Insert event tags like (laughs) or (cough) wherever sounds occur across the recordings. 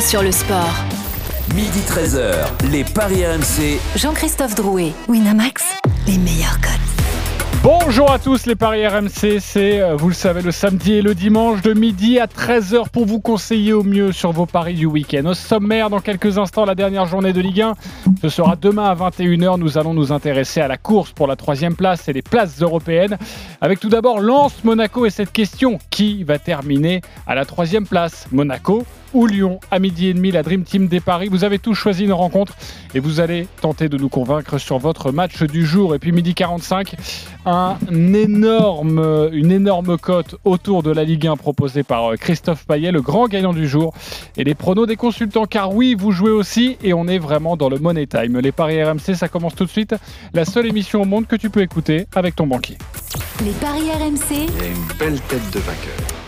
1 sur le sport. Midi 13h, les Paris RMC. Jean-Christophe Drouet, Winamax, les meilleurs codes. Bonjour à tous les Paris RMC, c'est euh, vous le savez le samedi et le dimanche de midi à 13h pour vous conseiller au mieux sur vos paris du week-end. Au sommaire dans quelques instants la dernière journée de Ligue 1, ce sera demain à 21h, nous allons nous intéresser à la course pour la troisième place et les places européennes. Avec tout d'abord Lens, Monaco et cette question, qui va terminer à la troisième place? Monaco ou Lyon à midi et demi, la Dream Team des Paris. Vous avez tous choisi une rencontre et vous allez tenter de nous convaincre sur votre match du jour. Et puis midi 45, un énorme, une énorme cote autour de la Ligue 1 proposée par euh, Christophe Payet, le grand gagnant du jour. Et les pronos des consultants, car oui, vous jouez aussi et on est vraiment dans le Money Time. Les Paris RMC, ça commence tout de suite. La seule émission au monde que tu peux écouter avec ton banquier. Les Paris RMC, Il y a une belle tête de vainqueur.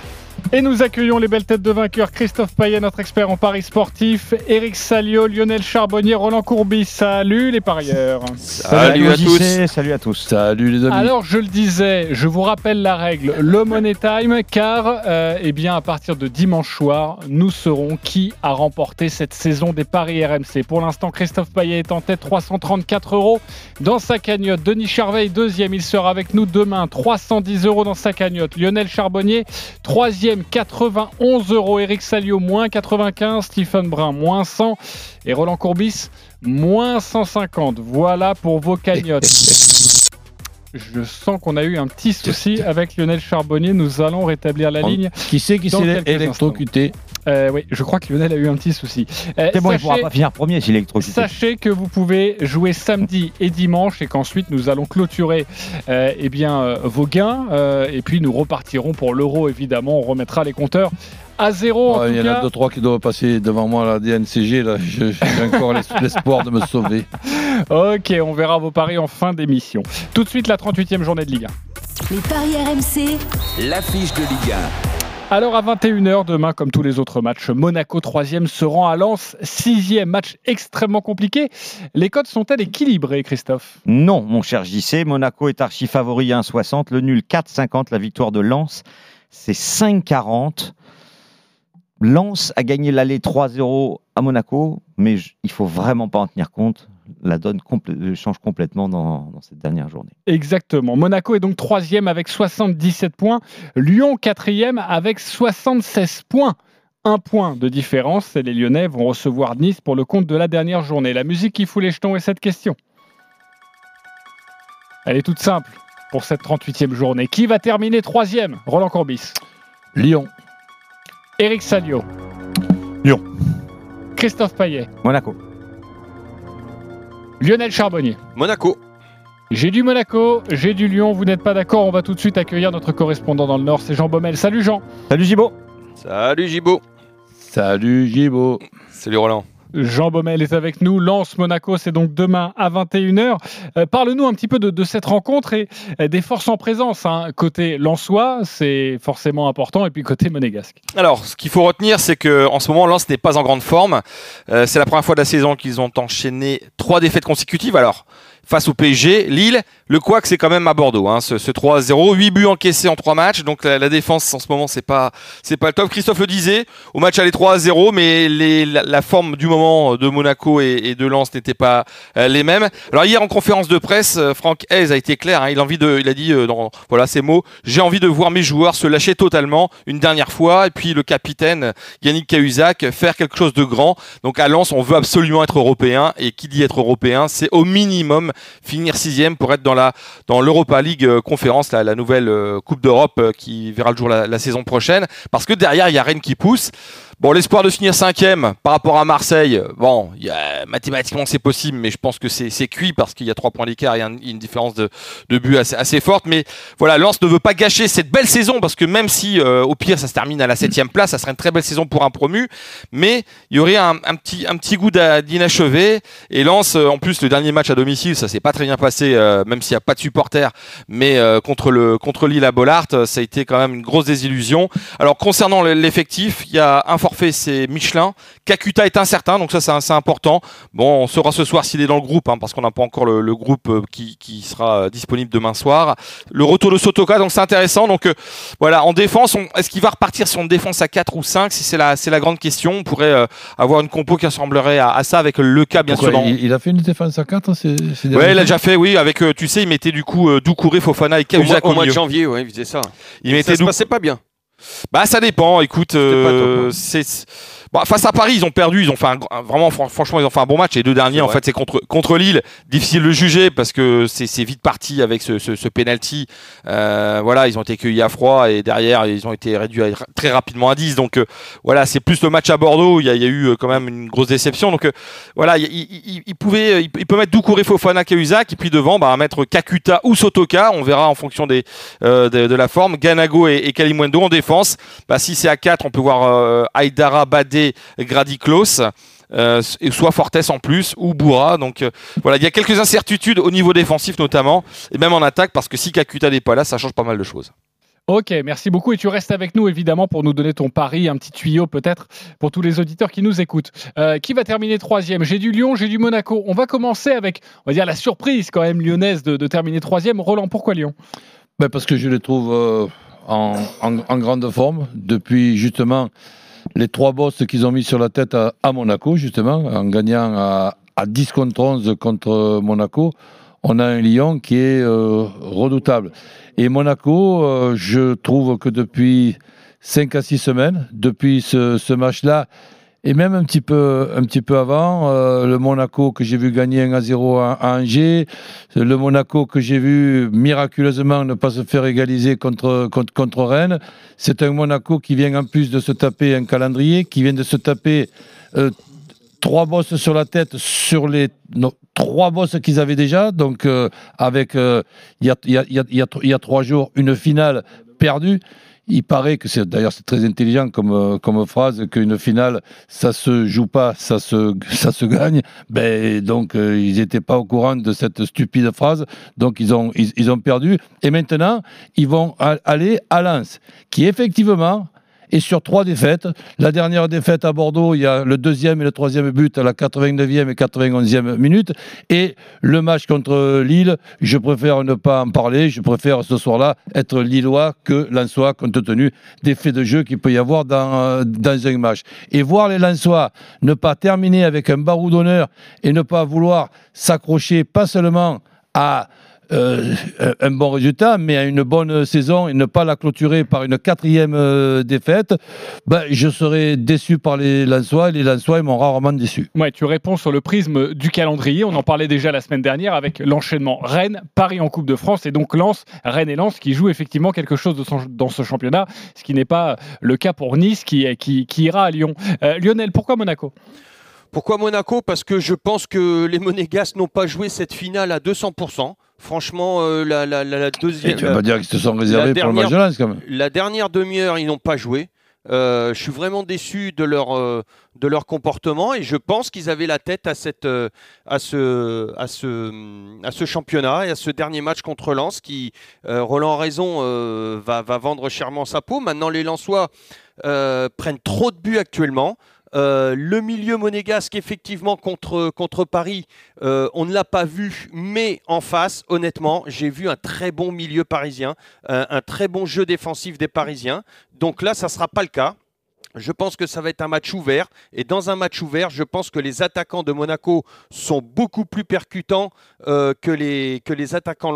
Et nous accueillons les belles têtes de vainqueurs. Christophe Payet, notre expert en paris sportif. Eric Salio, Lionel Charbonnier, Roland Courbis. Salut les parieurs. Salut à tous. Salut à tous. Salut les amis. Alors je le disais, je vous rappelle la règle, le Money Time, car euh, eh bien, à partir de dimanche soir, nous saurons qui a remporté cette saison des paris RMC. Pour l'instant, Christophe Payet est en tête, 334 euros dans sa cagnotte. Denis Charveil, deuxième, il sera avec nous demain, 310 euros dans sa cagnotte. Lionel Charbonnier, troisième, 91 euros. Eric Salio, moins 95. Stephen Brun, moins 100. Et Roland Courbis, moins 150. Voilà pour vos cagnottes. Je sens qu'on a eu un petit souci avec Lionel Charbonnier. Nous allons rétablir la ligne. Qui c'est qui s'est électrocuté? Euh, oui, je crois que Lionel a eu un petit souci. Euh, C'est bon, il sachez- pourra pas finir premier s'il électrocuté. Sachez que vous pouvez jouer samedi et dimanche et qu'ensuite nous allons clôturer euh, eh bien, euh, vos gains euh, et puis nous repartirons pour l'euro évidemment. On remettra les compteurs à zéro. en Il y en a deux trois qui doivent passer devant moi à la DNCG. Là, j'ai encore l'es- (laughs) l'espoir de me sauver. Ok, on verra vos paris en fin d'émission. Tout de suite la 38e journée de Ligue 1. les Paris RMC, L'affiche de Ligue Alors à 21h demain, comme tous les autres matchs, Monaco 3e se rend à Lens, 6e match extrêmement compliqué. Les codes sont-elles équilibrées, Christophe Non, mon cher JC, Monaco est archi favori 1,60, le nul 4,50, la victoire de Lens, c'est 5,40. Lens a gagné l'aller 3-0 à Monaco, mais il faut vraiment pas en tenir compte. La donne complè- change complètement dans, dans cette dernière journée. Exactement. Monaco est donc troisième avec 77 points. Lyon quatrième avec 76 points. Un point de différence. Et les Lyonnais vont recevoir Nice pour le compte de la dernière journée. La musique qui fout les jetons est cette question. Elle est toute simple pour cette 38e journée. Qui va terminer troisième? Roland Courbis. Lyon. Eric Salio. Lyon. Christophe Payet. Monaco. Lionel Charbonnier. Monaco. J'ai du Monaco, j'ai du Lyon. Vous n'êtes pas d'accord On va tout de suite accueillir notre correspondant dans le Nord. C'est Jean Baumel. Salut Jean. Salut Gibo Salut Gibo. Salut Gibo. Salut Roland. Jean Baumel est avec nous. Lance Monaco, c'est donc demain à 21h. Euh, Parle-nous un petit peu de, cette rencontre et des forces en présence. hein. Côté Lensois, c'est forcément important, et puis côté monégasque. Alors, ce qu'il faut retenir, c'est que en ce moment, Lens n'est pas en grande forme. Euh, c'est la première fois de la saison qu'ils ont enchaîné trois défaites consécutives. Alors, face au PSG, Lille, le Quack, c'est quand même à Bordeaux. Hein, ce, ce 3-0, 8 buts encaissés en trois matchs. Donc la, défense en ce moment, c'est pas, c'est pas le top. Christophe le disait, au match aller 3-0, mais la, forme du moment de Monaco et, de Lens n'était pas euh, les mêmes. Alors hier en conférence de presse, euh, Franck Hez a été clair. hein, il a envie de, il a dit euh, dans voilà ces mots, j'ai envie de voir mes joueurs se lâcher totalement une dernière fois. Et puis le capitaine Yannick Cahuzac faire quelque chose de grand. Donc à Lens, on veut absolument être européen. Et qui dit être européen, c'est au minimum finir sixième pour être dans la dans l'Europa League euh, conférence, la, nouvelle euh, Coupe d'Europe euh, qui verra le jour la, la saison prochaine. Parce que derrière, il y a Rennes qui pousse. Bon, l'espoir de finir cinquième par rapport à Marseille, bon, y a, mathématiquement c'est possible, mais je pense que c'est cuit parce qu'il y a trois points d'écart, il y a une, différence de, de but assez, assez forte. Mais voilà, Lens ne veut pas gâcher cette belle saison parce que même si euh, au pire ça se termine à la septième place, ça serait une très belle saison pour un promu, mais il y aurait un, petit, un petit goût d'inachevé. Et Lens, euh, en plus, le dernier match à domicile, ça s'est pas très bien passé, euh, même s'il n'y a pas de supporters, mais euh, contre le contre Lille à Bollard, ça a été quand même une grosse désillusion. Alors concernant l'effectif, il y a un forfait, c'est Michelin. Kakuta est incertain, donc ça c'est important. Bon, on saura ce soir s'il est dans le groupe, hein, parce qu'on n'a pas encore le, le groupe euh, qui, qui sera disponible demain soir. Le retour de Sotoka, donc c'est intéressant. Donc euh, voilà, en défense, on- est-ce qu'il va repartir sur une défense à 4 ou 5 Si c'est la c'est la grande question, on pourrait euh, avoir une compo qui ressemblerait à, à ça avec le cas bien Pourquoi sûr. dans- il, il a fait une défense à 4 ces, ces Ouais, derniers il a temps déjà fait, oui, avec, euh, tu sais, il mettait du coup euh, Doucouré, Fofana et Cahuzac au au mois de janvier, ouais, il faisait ça. Il ça mettait se Dou- passait pas bien. Bah ça dépend, écoute, pas euh, hein. c'est bon, face à Paris, ils ont perdu, ils ont fait un, un- vraiment fran- franchement ils ont fait un bon match. Les deux derniers en fait c'est contre contre Lille, difficile de juger parce que c'est c'est vite parti avec ce, ce, ce penalty. Euh, voilà, ils ont été cueillis à froid et derrière ils ont été réduits à- très rapidement à 10. Donc euh, voilà, c'est plus le match à Bordeaux, il y a, il y a eu euh, quand même une grosse déception. Donc euh, voilà, il, il, il- pouvait il, il peut mettre Doucouré, Fofana, Cahuzac et puis devant bah, mettre Kakuta ou Sotoka, on verra en fonction des euh, de, de la forme. Ganago et, et Kalimwendo en défense. Bah, si c'est à 4, on peut voir euh, Badé, Gradiklos. Euh, soit Fortes en plus ou Boura donc euh, voilà il y a quelques incertitudes au niveau défensif notamment et même en attaque parce que si Kakuta n'est pas là ça change pas mal de choses Ok, merci beaucoup. Et tu restes avec nous, évidemment, pour nous donner ton pari, un petit tuyau peut-être pour tous les auditeurs qui nous écoutent. Euh, qui va terminer troisième? J'ai du Lyon, j'ai du Monaco. On va commencer avec, on va dire, la surprise quand même lyonnaise de, de terminer troisième. Roland, pourquoi Lyon? Ben, parce que je les trouve euh, en, en- en grande forme depuis justement les trois bosses qu'ils ont mis sur la tête à, Monaco, justement, en gagnant à, à 10 contre 11 contre Monaco. On a un Lyon qui est euh, redoutable. Et Monaco, euh, je trouve que depuis 5 à 6 semaines, depuis ce match-là, et même un petit peu, un petit peu avant, euh, le Monaco que j'ai vu gagner 1 à 0 à, Angers, le Monaco que j'ai vu miraculeusement ne pas se faire égaliser contre, contre, contre Rennes, c'est un Monaco qui vient en plus de se taper un calendrier, qui vient de se taper euh, trois bosses sur la tête sur les trois bosses qu'ils avaient déjà. Donc, euh, avec, euh, il y, a, y, a, y, y a trois jours, une finale perdue. Il paraît que c'est d'ailleurs très intelligent comme, euh, comme phrase qu'une finale ça se joue pas ça se (laughs) gagne. Ben donc euh, ils n'étaient pas au courant de cette stupide phrase. Donc ils ont ils, ont perdu. Et maintenant ils vont aller à Lens qui effectivement est sur trois défaites. La dernière défaite à Bordeaux, il y a le deuxième et le troisième but à la 89e et 91e minute. Et le match contre Lille, je préfère ne pas en parler. Je préfère ce soir-là être lillois que lensois, compte tenu des faits de jeu qu'il peut y avoir dans, dans un match. Et voir les lensois ne pas terminer avec un barou d'honneur et ne pas vouloir s'accrocher pas seulement à euh, un bon résultat, mais à une bonne saison et ne pas la clôturer par une quatrième euh, défaite, ben, je serais déçu par les Lensois et les Lensois ils m'ont rarement déçu. Ouais, tu réponds sur le prisme du calendrier. On en parlait déjà la semaine dernière avec l'enchaînement Rennes, Paris en Coupe de France et donc Lens, Rennes et Lens qui jouent effectivement quelque chose de son- dans ce championnat, ce qui n'est pas le cas pour Nice qui, qui, qui ira à Lyon. Euh, Lionel, pourquoi Monaco? Pourquoi Monaco? Parce que je pense que les Monégasques n'ont pas joué cette finale à 200%. Franchement, euh, la, la- la- la Et deuxième, tu vas pas dire qu'ils se sont réservés pour le match de quand même. la dernière demi-heure, ils n'ont pas joué. Euh, je suis vraiment déçu de leur, euh, de leur comportement et je pense qu'ils avaient la tête à, cette, euh, à, ce, à, ce, à ce championnat et à ce dernier match contre Lens qui, Roland a raison, va, va vendre chèrement sa peau. Maintenant, les Lensois prennent trop de buts actuellement. Euh, le milieu monégasque, effectivement, contre, Paris, euh, on ne l'a pas vu, mais en face, honnêtement, j'ai vu un très bon milieu parisien, un, un très bon jeu défensif des Parisiens. Donc là, ça ne sera pas le cas. Je pense que ça va être un match ouvert. Et dans un match ouvert, je pense que les attaquants de Monaco sont beaucoup plus percutants euh, que, les, que les attaquants.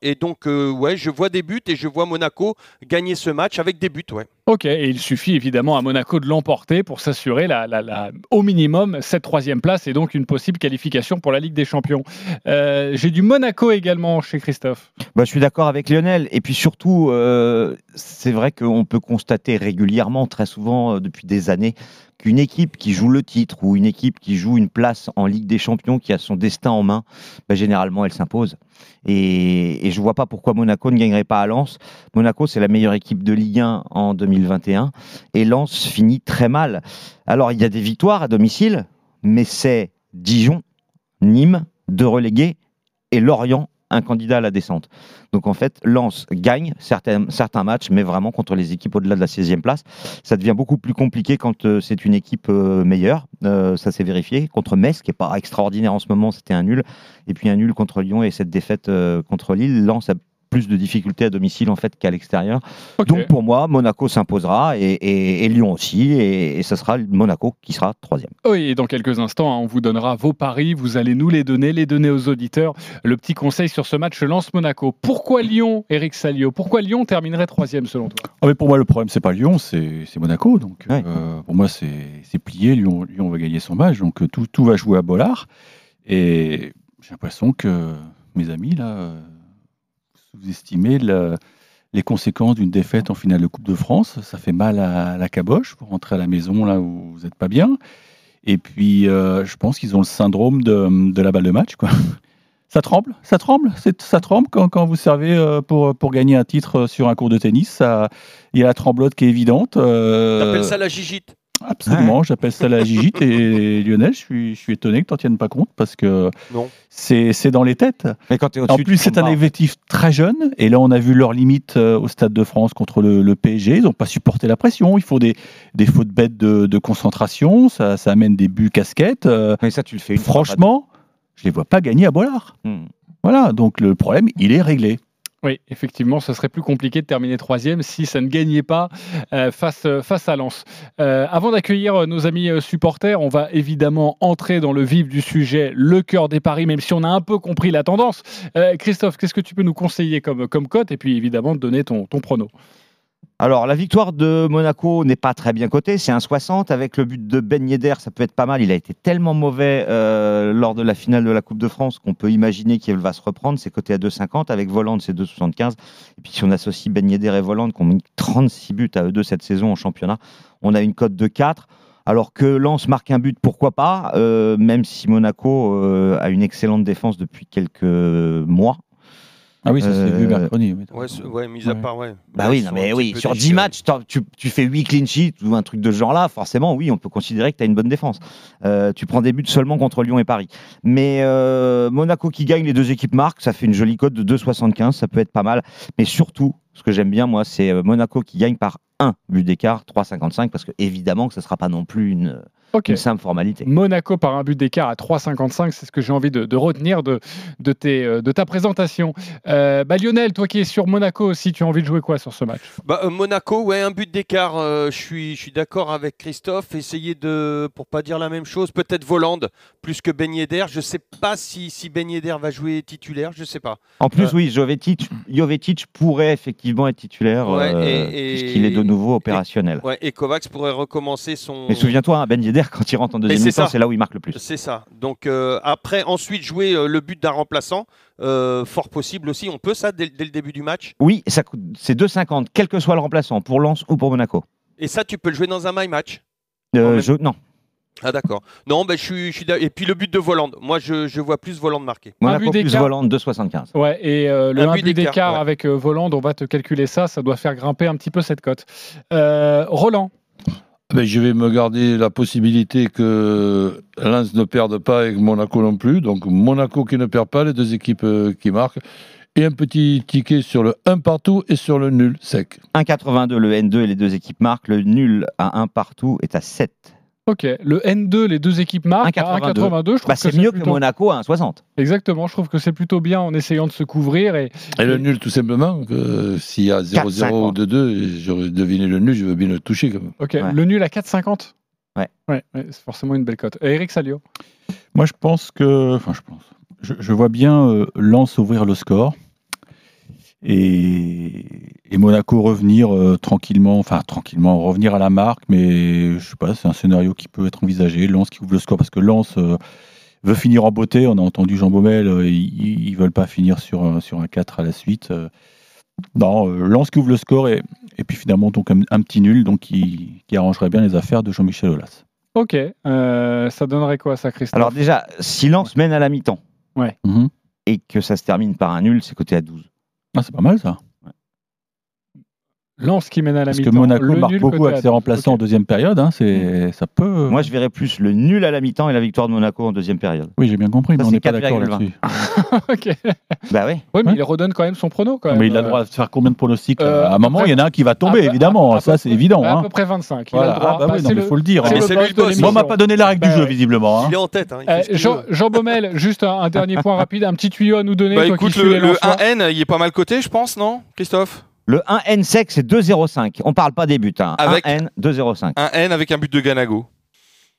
Et donc, euh, ouais, je vois des buts et je vois Monaco gagner ce match avec des buts. Ouais. Ok, et il suffit évidemment à Monaco de l'emporter pour s'assurer au minimum cette troisième place et donc une possible qualification pour la Ligue des Champions. Euh, J'ai du Monaco également chez Christophe. Bah, je suis d'accord avec Lionel. Et puis surtout, euh, c'est vrai qu'on peut constater régulièrement, très souvent euh, depuis des années, qu'une équipe qui joue le titre ou une équipe qui joue une place en Ligue des Champions, qui a son destin en main, bah, généralement elle s'impose. Et, je vois pas pourquoi Monaco ne gagnerait pas à Lens. Monaco, c'est la meilleure équipe de Ligue 1 en 2021. Et Lens finit très mal. Alors, il y a des victoires à domicile, mais c'est Dijon, Nîmes, deux relégués, et Lorient, un candidat à la descente. Donc en fait, Lens gagne certains, matchs, mais vraiment contre les équipes au-delà de la 16e place. Ça devient beaucoup plus compliqué quand euh, c'est une équipe euh, meilleure. Euh, ça s'est vérifié. Contre Metz, qui n'est pas extraordinaire en ce moment, c'était un nul. Et puis un nul contre Lyon et cette défaite contre Lille. Lens a plus de difficultés à domicile en fait qu'à l'extérieur. Donc pour moi, Monaco s'imposera et, et- et Lyon aussi, et, et ce sera Monaco qui sera troisième. Oui, et dans quelques instants, hein, on vous donnera vos paris, vous allez nous les donner, les donner aux auditeurs. Le petit conseil sur ce match Lance-Monaco. Pourquoi Lyon, Eric Salio? Pourquoi Lyon terminerait troisième selon toi? Ah, mais pour moi, le problème, c'est pas Lyon, c'est Monaco. Donc, Ouais. euh, pour moi, c'est c'est plié. Lyon, Lyon va gagner son match. Donc, euh, tout, tout va jouer à Bollard. Et j'ai l'impression que mes amis, là, euh, sous-estimez le- les conséquences d'une défaite en finale de Coupe de France. Ça fait mal à la caboche pour rentrer à la maison, là où vous n'êtes pas bien. Et puis, euh, je pense qu'ils ont le syndrome de, la balle de match. Ça tremble, ça tremble, ça tremble quand, vous servez euh, pour, gagner un titre sur un cours de tennis. Il y a la tremblote qui est évidente. euh, T'appelles ça la gigite Absolument, j'appelle ça la gigite. Et Lionel, je suis, je suis étonné que tu n'en tiennes pas compte parce que Non. c'est c'est dans les têtes. Mais quand tu es En plus, c'est un effectif très jeune. Et là, on a vu leurs limites euh, au Stade de France contre le, le PSG. Ils n'ont pas supporté la pression. Il faut des, des fautes bêtes de, de concentration. Ça, ça amène des buts casquettes. Euh, Mais ça, tu le fais une fois, franchement, je les vois pas gagner à Bollard. Hmm. Voilà, donc le problème, il est réglé. Oui, effectivement, ce serait plus compliqué de terminer troisième si ça ne gagnait pas euh, face, euh, face à Lens. Euh, avant d'accueillir nos amis supporters, on va évidemment entrer dans le vif du sujet, le cœur des paris, même si on a un peu compris la tendance. Christophe, qu'est-ce que tu peux nous conseiller comme, comme cote et puis évidemment donner ton, ton prono? Alors, la victoire de Monaco n'est pas très bien cotée. C'est un 60 avec le but de Ben. Ça peut être pas mal. Il a été tellement mauvais euh, lors de la finale de la Coupe de France qu'on peut imaginer qu'il va se reprendre. C'est coté à 2,50. Avec Voland, c'est 2,75. Et puis, si on associe Ben et Voland, qui ont mis 36 buts à eux deux cette saison en championnat, on a une cote de 4. Alors que Lens marque un but, pourquoi pas euh, Même si Monaco euh, a une excellente défense depuis quelques mois. Ah oui, ça s'est Euh, vu mercredi. oui. Ouais, c'est- ouais, mis à Ouais. part, ouais. Bah oui, non, mais oui, sur 10 déchirés. matchs, tu, tu fais 8 clean sheets ou un truc de ce genre-là, forcément, oui, on peut considérer que tu as une bonne défense. Euh, tu prends des buts seulement contre Lyon et Paris. Mais euh, Monaco qui gagne, les deux équipes marquent, ça fait une jolie cote de 2,75, ça peut être pas mal. Mais surtout, ce que j'aime bien, moi, c'est euh, Monaco qui gagne par un but d'écart, 3,55, parce que évidemment que ce ne sera pas non plus une, simple formalité. Monaco par un but d'écart à 3,55, c'est ce que j'ai envie de, de retenir de, de, tes, euh, de ta présentation. Euh, bah Lionel, toi qui es sur Monaco aussi, tu as envie de jouer quoi sur ce match? Bah, euh, Monaco, ouais, un but d'écart. euh, je suis, je suis d'accord avec Christophe. Essayer de, pour pas dire la même chose, peut-être Volande plus que Ben Yedder. Je sais pas si, si Ben Yedder va jouer titulaire. Je sais pas. En plus, Euh, oui, Jovetic, Jovetic pourrait effectivement être titulaire, Ouais, euh, puisqu'il est de nouveau opérationnel. Ouais, et Kovacs pourrait recommencer son. Mais souviens-toi, hein, Ben Yedder, quand il rentre en deuxième mi-temps, c'est là où il marque le plus. C'est ça. Donc euh, après, ensuite jouer euh, le but d'un remplaçant, euh, fort possible aussi. On peut ça dès, dès le début du match? Oui, ça coûte- c'est 2,50, quel que soit le remplaçant, pour Lens ou pour Monaco. Et ça, tu peux le jouer dans un my match? Même- je- non, Ah d'accord. Non, ben je suis, je suis d'accord. Et puis le but de Volande. Moi, je, je vois plus Volande marqué. Monaco but plus. Volante, 2,75. Ouais, et euh, le Un 1 but d'écart, ouais. avec euh, Voland, on va te calculer ça, ça doit faire grimper un petit peu cette cote. Euh, Roland, Ben, je vais me garder la possibilité que Lens ne perde pas et que Monaco non plus. Donc Monaco qui ne perd pas, les deux équipes qui marquent. Et un petit ticket sur le 1 partout et sur le nul sec. 1,82 le N2 et les deux équipes marquent. Le nul à 1 partout est à 7. Ok, le N2, les deux équipes marquent à 1,82. 1,82, je trouve Bah, que c'est mieux que Monaco à 1,60. Exactement, je trouve que c'est plutôt bien en essayant de se couvrir et Et le nul, tout simplement, que s'il y a 0-0 ou 2-2, et j'aurais deviné le nul, je veux bien le toucher quand même. ok, Ouais. le nul à 4,50. Ouais. ouais, ouais, c'est forcément une belle cote. Et Eric Salio. Moi, je pense que. Enfin, je pense. Je, je vois bien euh, Lens ouvrir le score et, et Monaco revenir euh, tranquillement, enfin tranquillement, revenir à la marque, mais je sais pas, c'est un scénario qui peut être envisagé. Lens qui ouvre le score parce que Lens euh, veut finir en beauté. On a entendu Jean Baumel, euh, ils, ils veulent pas finir sur, un- sur un 4 à la suite. euh. non, euh, Lens qui ouvre le score et, et puis finalement donc un, un petit nul donc qui, qui arrangerait bien les affaires de Jean-Michel Aulas. Ok, euh, ça donnerait quoi ça, Christophe? Alors déjà, si Lens mène à la mi-temps Mhm. et que ça se termine par un nul, c'est coté à 12. Ah, c'est pas mal ça. Lens qui mène à la Parce mi-temps. que Monaco le marque beaucoup avec ses à- remplaçants en deuxième période. hein, c'est, ça peut. Moi, je verrais plus le nul à la mi-temps et la victoire de Monaco en deuxième période. Oui, j'ai bien compris, mais Ça, on n'est pas d'accord 4,20. là-dessus. (laughs) Ok. Bah oui. Oui, mais Ouais. il redonne quand même son prono. Quand même. Mais il a le Euh, droit de faire combien de pronostics là euh, À un moment, il y en a un qui va tomber, à évidemment. à ça, c'est évident. À hein. peu près 25. Il a le droit. Ah bah Bah, oui, c'est non, mais le- faut le dire. c'est hein. Moi, on m'a pas donné la règle du Ouais. jeu, visiblement. Il est en tête. il Euh, qu'il Jean, Baumel, juste un, dernier (laughs) point rapide, un petit tuyau à nous donner. Bah écoute, le, les le Lensois. 1N, il est pas mal coté, je pense, non, Christophe? Le 1N sec, c'est 2,05. On parle pas des buts. Hein. Avec- 1N, 2,05. 1N avec un but de Ganago.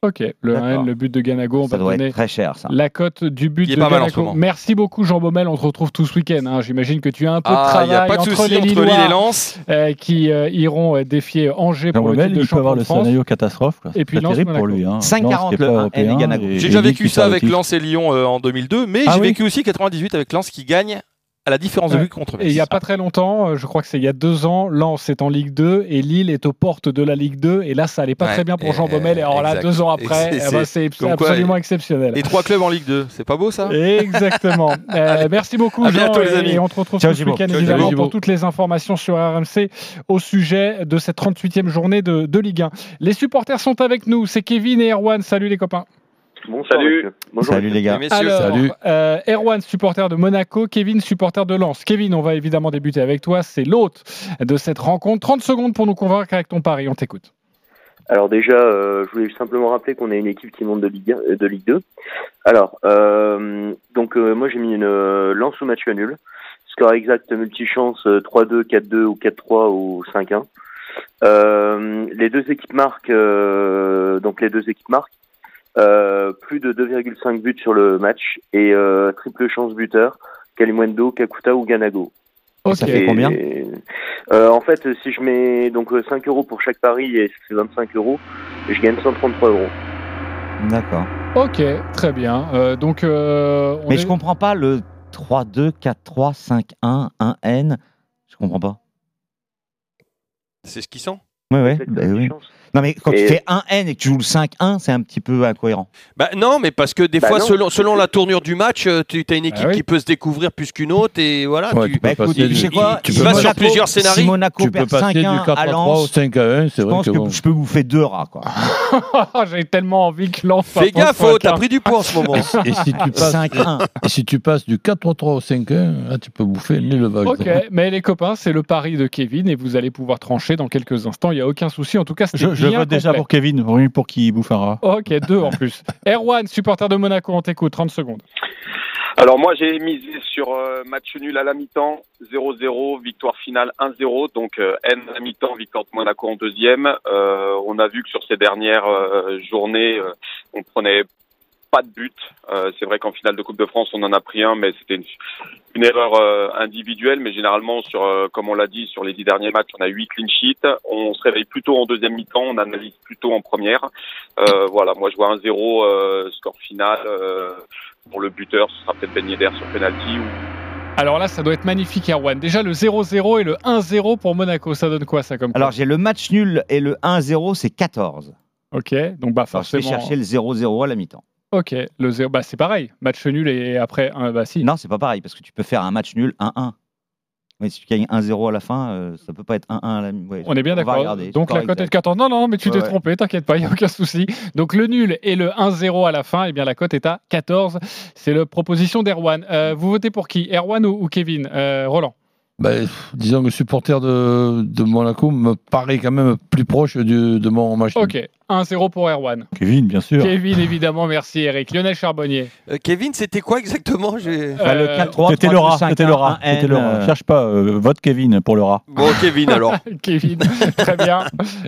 Ok, le D'accord. 1N, le but de Ganago, on Ça va doit donner être très cher, ça. la cote du but Il est de pas mal en Ganago. ce moment. Merci beaucoup Jean Baumel, on te retrouve tout ce week-end. hein. J'imagine que tu as un peu de Ah, il n'y travail a pas de entre souci les entre Lillois Lille et Lens. euh, qui euh, iront euh, défier Angers Jean pour le titre de il peut avoir champion le de France. scénario catastrophe. quoi. Et C'est puis pas Lens, terrible pour Monaco. lui. hein. 5,40 Lens qui est le pas 1N et européen Ganago. et- J'ai et déjà Lille vécu ça le avec titre. Lens et Lyon euh, en 2002, mais Ah j'ai oui vécu aussi 98 avec Lens qui gagne à la différence de Ouais. but contre Et il n'y a Metz. pas très longtemps, euh, je crois que c'est il y a deux ans, Lens est en Ligue 2 et Lille est aux portes de la Ligue 2. Et là, ça allait pas Ouais, très bien pour Jean et- Baumel. Et alors là, deux ans après, c'est- eh ben, quoi, absolument exceptionnel. Et trois clubs en Ligue 2, c'est pas beau ça? Exactement. (laughs) Euh, merci beaucoup, À Jean. bientôt, les et- amis. Et on te retrouve Ciao, ce week-end, évidemment, pour toutes les informations sur RMC au sujet de cette 38e journée de, de Ligue 1. Les supporters sont avec nous. C'est Kevin et Erwan. Salut les copains. Bonsoir, Salut. Bonjour. Salut les gars. Alors, salut. euh, Erwan, supporter de Monaco, Kevin, supporter de Lens. Kevin, on va évidemment débuter avec toi. C'est l'hôte de cette rencontre. 30 secondes pour nous convaincre avec ton pari. On t'écoute. Alors déjà, euh, je voulais simplement rappeler qu'on a une équipe qui monte de Ligue, 1, euh, de Ligue 2. Alors, euh, donc euh, moi j'ai mis une euh, lance au match nul. Score exact multichance euh, 3-2, 4-2 ou 4-3 ou 5-1. Euh, les deux équipes marquent, euh, donc les deux équipes marquent euh, plus de 2,5 buts sur le match et euh, triple chance buteur, Kalimundo, Kakuta ou Ganago. Ok. Ça fait Et- combien? Euh, En fait, si je mets donc euh, 5 euros pour chaque pari et c'est 25 euros, je gagne 133 euros. D'accord. Ok, très bien. Euh, donc, euh, on Mais est- je comprends pas le 3-2, 4-3, 5-1, 1N. Je comprends pas. c'est ce qu'ils sont? Ouais, ouais. Peut-être bah que oui. Non, mais quand tu Et- fais 1N et que tu joues le 5-1, c'est un petit peu incohérent. Bah non, mais parce que des Bah fois, non. selon, selon la tournure du match, euh, tu as une équipe Ah oui. qui peut se découvrir plus qu'une autre et voilà. Ouais, tu- tu peux Bah écoute, passer tu du- sais quoi tu il peux va pas- sur plusieurs scénarios. Si Monaco Tu peux perd passer du 5-1 à 4 à 3 au Lens, 5 à 1, c'est je vrai pense que que bon. je peux bouffer deux rats. Quoi. (laughs) J'ai tellement envie que Lens Fais gaffe, t'as 5-1. pris du poids en ce moment. Et si tu passes, 5-1. et si tu passes du 4-3 au 5-1, là, tu peux bouffer mille vaches. Ok, mais les copains, c'est le pari de Kevin et vous allez pouvoir trancher dans quelques instants. Il n'y a aucun souci. En tout cas, c'était Je, je vote déjà complet. pour Kevin, oui, pour qu'il bouffe un rat. Ok, deux en plus. (laughs) Erwan, supporter de Monaco, on t'écoute, 30 secondes. Alors moi j'ai misé sur euh, match nul à la mi-temps, 0-0, victoire finale 1-0, donc euh, N à la mi-temps, victoire de Monaco en deuxième. Euh, on a vu que sur ces dernières euh, journées, euh, on prenait pas de but. Euh, c'est vrai qu'en finale de Coupe de France, on en a pris un, mais c'était une, une erreur euh, individuelle. Mais généralement, sur, euh, comme on l'a dit, sur les dix derniers matchs, on a huit clean sheets. On se réveille plutôt en deuxième mi-temps, on analyse plutôt en première. Euh, voilà, moi je vois un 0 euh, score final. euh, pour le buteur, ce sera peut-être Ben Yedder sur penalty ou Alors là, ça doit être magnifique, Erwan. Déjà, le 0-0 et le 1-0 pour Monaco, ça donne quoi, ça comme Alors j'ai le match nul et le 1-0, c'est 14. Ok, donc bah Alors, je vais forcément. chercher le 0-0 à la mi-temps. Ok, le 0, bah c'est pareil. Match nul et après, un, bah si. Non, c'est pas pareil, parce que tu peux faire un match nul 1-1. Mais si tu gagnes 1-0 à la fin, euh, ça peut pas être 1-1 à la mi- ouais, On est bien d'accord. Donc la cote est de exact. 14. Non, non, mais tu Ouais, t'es ouais. trompé, t'inquiète pas, il n'y a aucun souci. Donc le nul et le 1-0 à la fin, eh bien la cote est à 14. C'est la proposition d'Erwan. Euh, vous votez pour qui Erwan ou, ou Kevin Euh, Roland? Pff, disons que le supporter de, de Monaco me paraît quand même plus proche du- de mon match. nul. Ok, 1-0 pour Erwan. Kevin, bien sûr. Kevin, évidemment, merci Eric. Lionel Charbonnier. Euh, Kevin, c'était quoi exactement? J'ai- Bah, le Euh, 4-3, C'était le rat, 3-2, c'était le rat, 5-1, c'était le rat. euh, Cherche pas, euh, vote Kevin pour le rat. Bon, Kevin alors. (laughs) Kevin, très bien.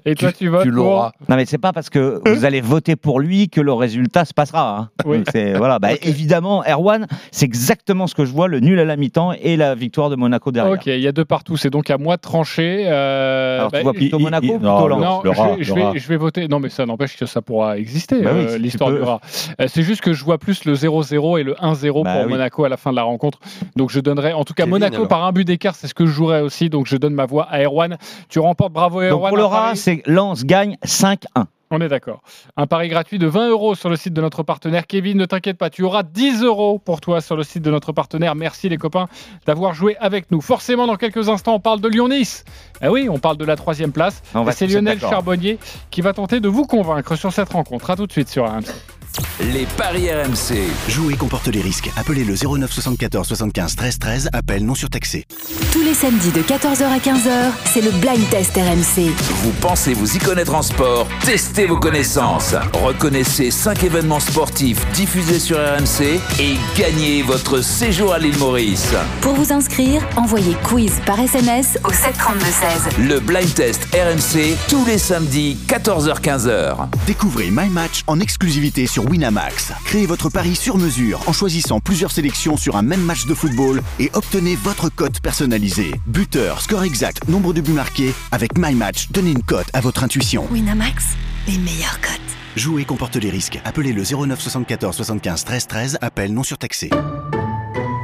Et toi, tu, votes tu pour l'auras. Non, mais c'est pas parce que vous allez voter pour lui que le résultat se passera. hein. Oui. Donc, c'est- voilà, bah, évidemment, Erwan, c'est exactement ce que je vois le nul à la mi-temps et la victoire de Monaco derrière. Ok, il y a deux partout. C'est donc à moi de trancher. Euh, Alors, bah, tu vois plutôt il- Monaco il- ou non, plutôt Non, le je, je le vais- rat. je vais voter. Non, mais ça n'empêche que ça pourra exister, Bah oui, euh, si l'histoire peux. du rat. Euh, c'est juste que je vois plus le 0-0 et le 1-0 Bah pour oui. Monaco à la fin de la rencontre. Donc je donnerai, en tout cas, Kevin, Monaco alors. par un but d'écart, c'est ce que je jouerai aussi. Donc je donne ma voix à Erwan. Tu remportes, bravo Donc Erwan. pour le un rat, pari. c'est Lens gagne 5-1. On est d'accord. Un pari gratuit de 20 euros sur le site de notre partenaire. Kevin, ne t'inquiète pas, tu auras 10 euros pour toi sur le site de notre partenaire. Merci les copains d'avoir joué avec nous. Forcément, dans quelques instants, on parle de Lyon-Nice. Eh oui, on parle de la troisième place. C'est Lionel. Charbonnier qui va tenter de vous convaincre sur cette rencontre. À tout de suite sur RMC. Les paris RMC. Jouer comporte les risques. Appelez le 09 74 75 13 13. Appel non surtaxé. Tous les samedis de 14h à 15h, c'est le blind test RMC. Vous pensez vous y connaître en sport? Testez vos connaissances. Reconnaissez 5 événements sportifs diffusés sur RMC et gagnez votre séjour à l'île Maurice. Pour vous inscrire, envoyez quiz par SMS au 732-16. Le blind test RMC tous les samedis 14h-15h. Découvrez My Match en exclusivité sur Winamax. Créez votre pari sur mesure en choisissant plusieurs sélections sur un même match de football et obtenez votre cote personnalisée. Buteur, score exact, nombre de buts marqués. Avec My Match, donnez une cote à votre intuition. Winamax, les meilleurs cotes. Jouer comporte les risques. Appelez le 09 74 75 13 13. Appel non surtaxé.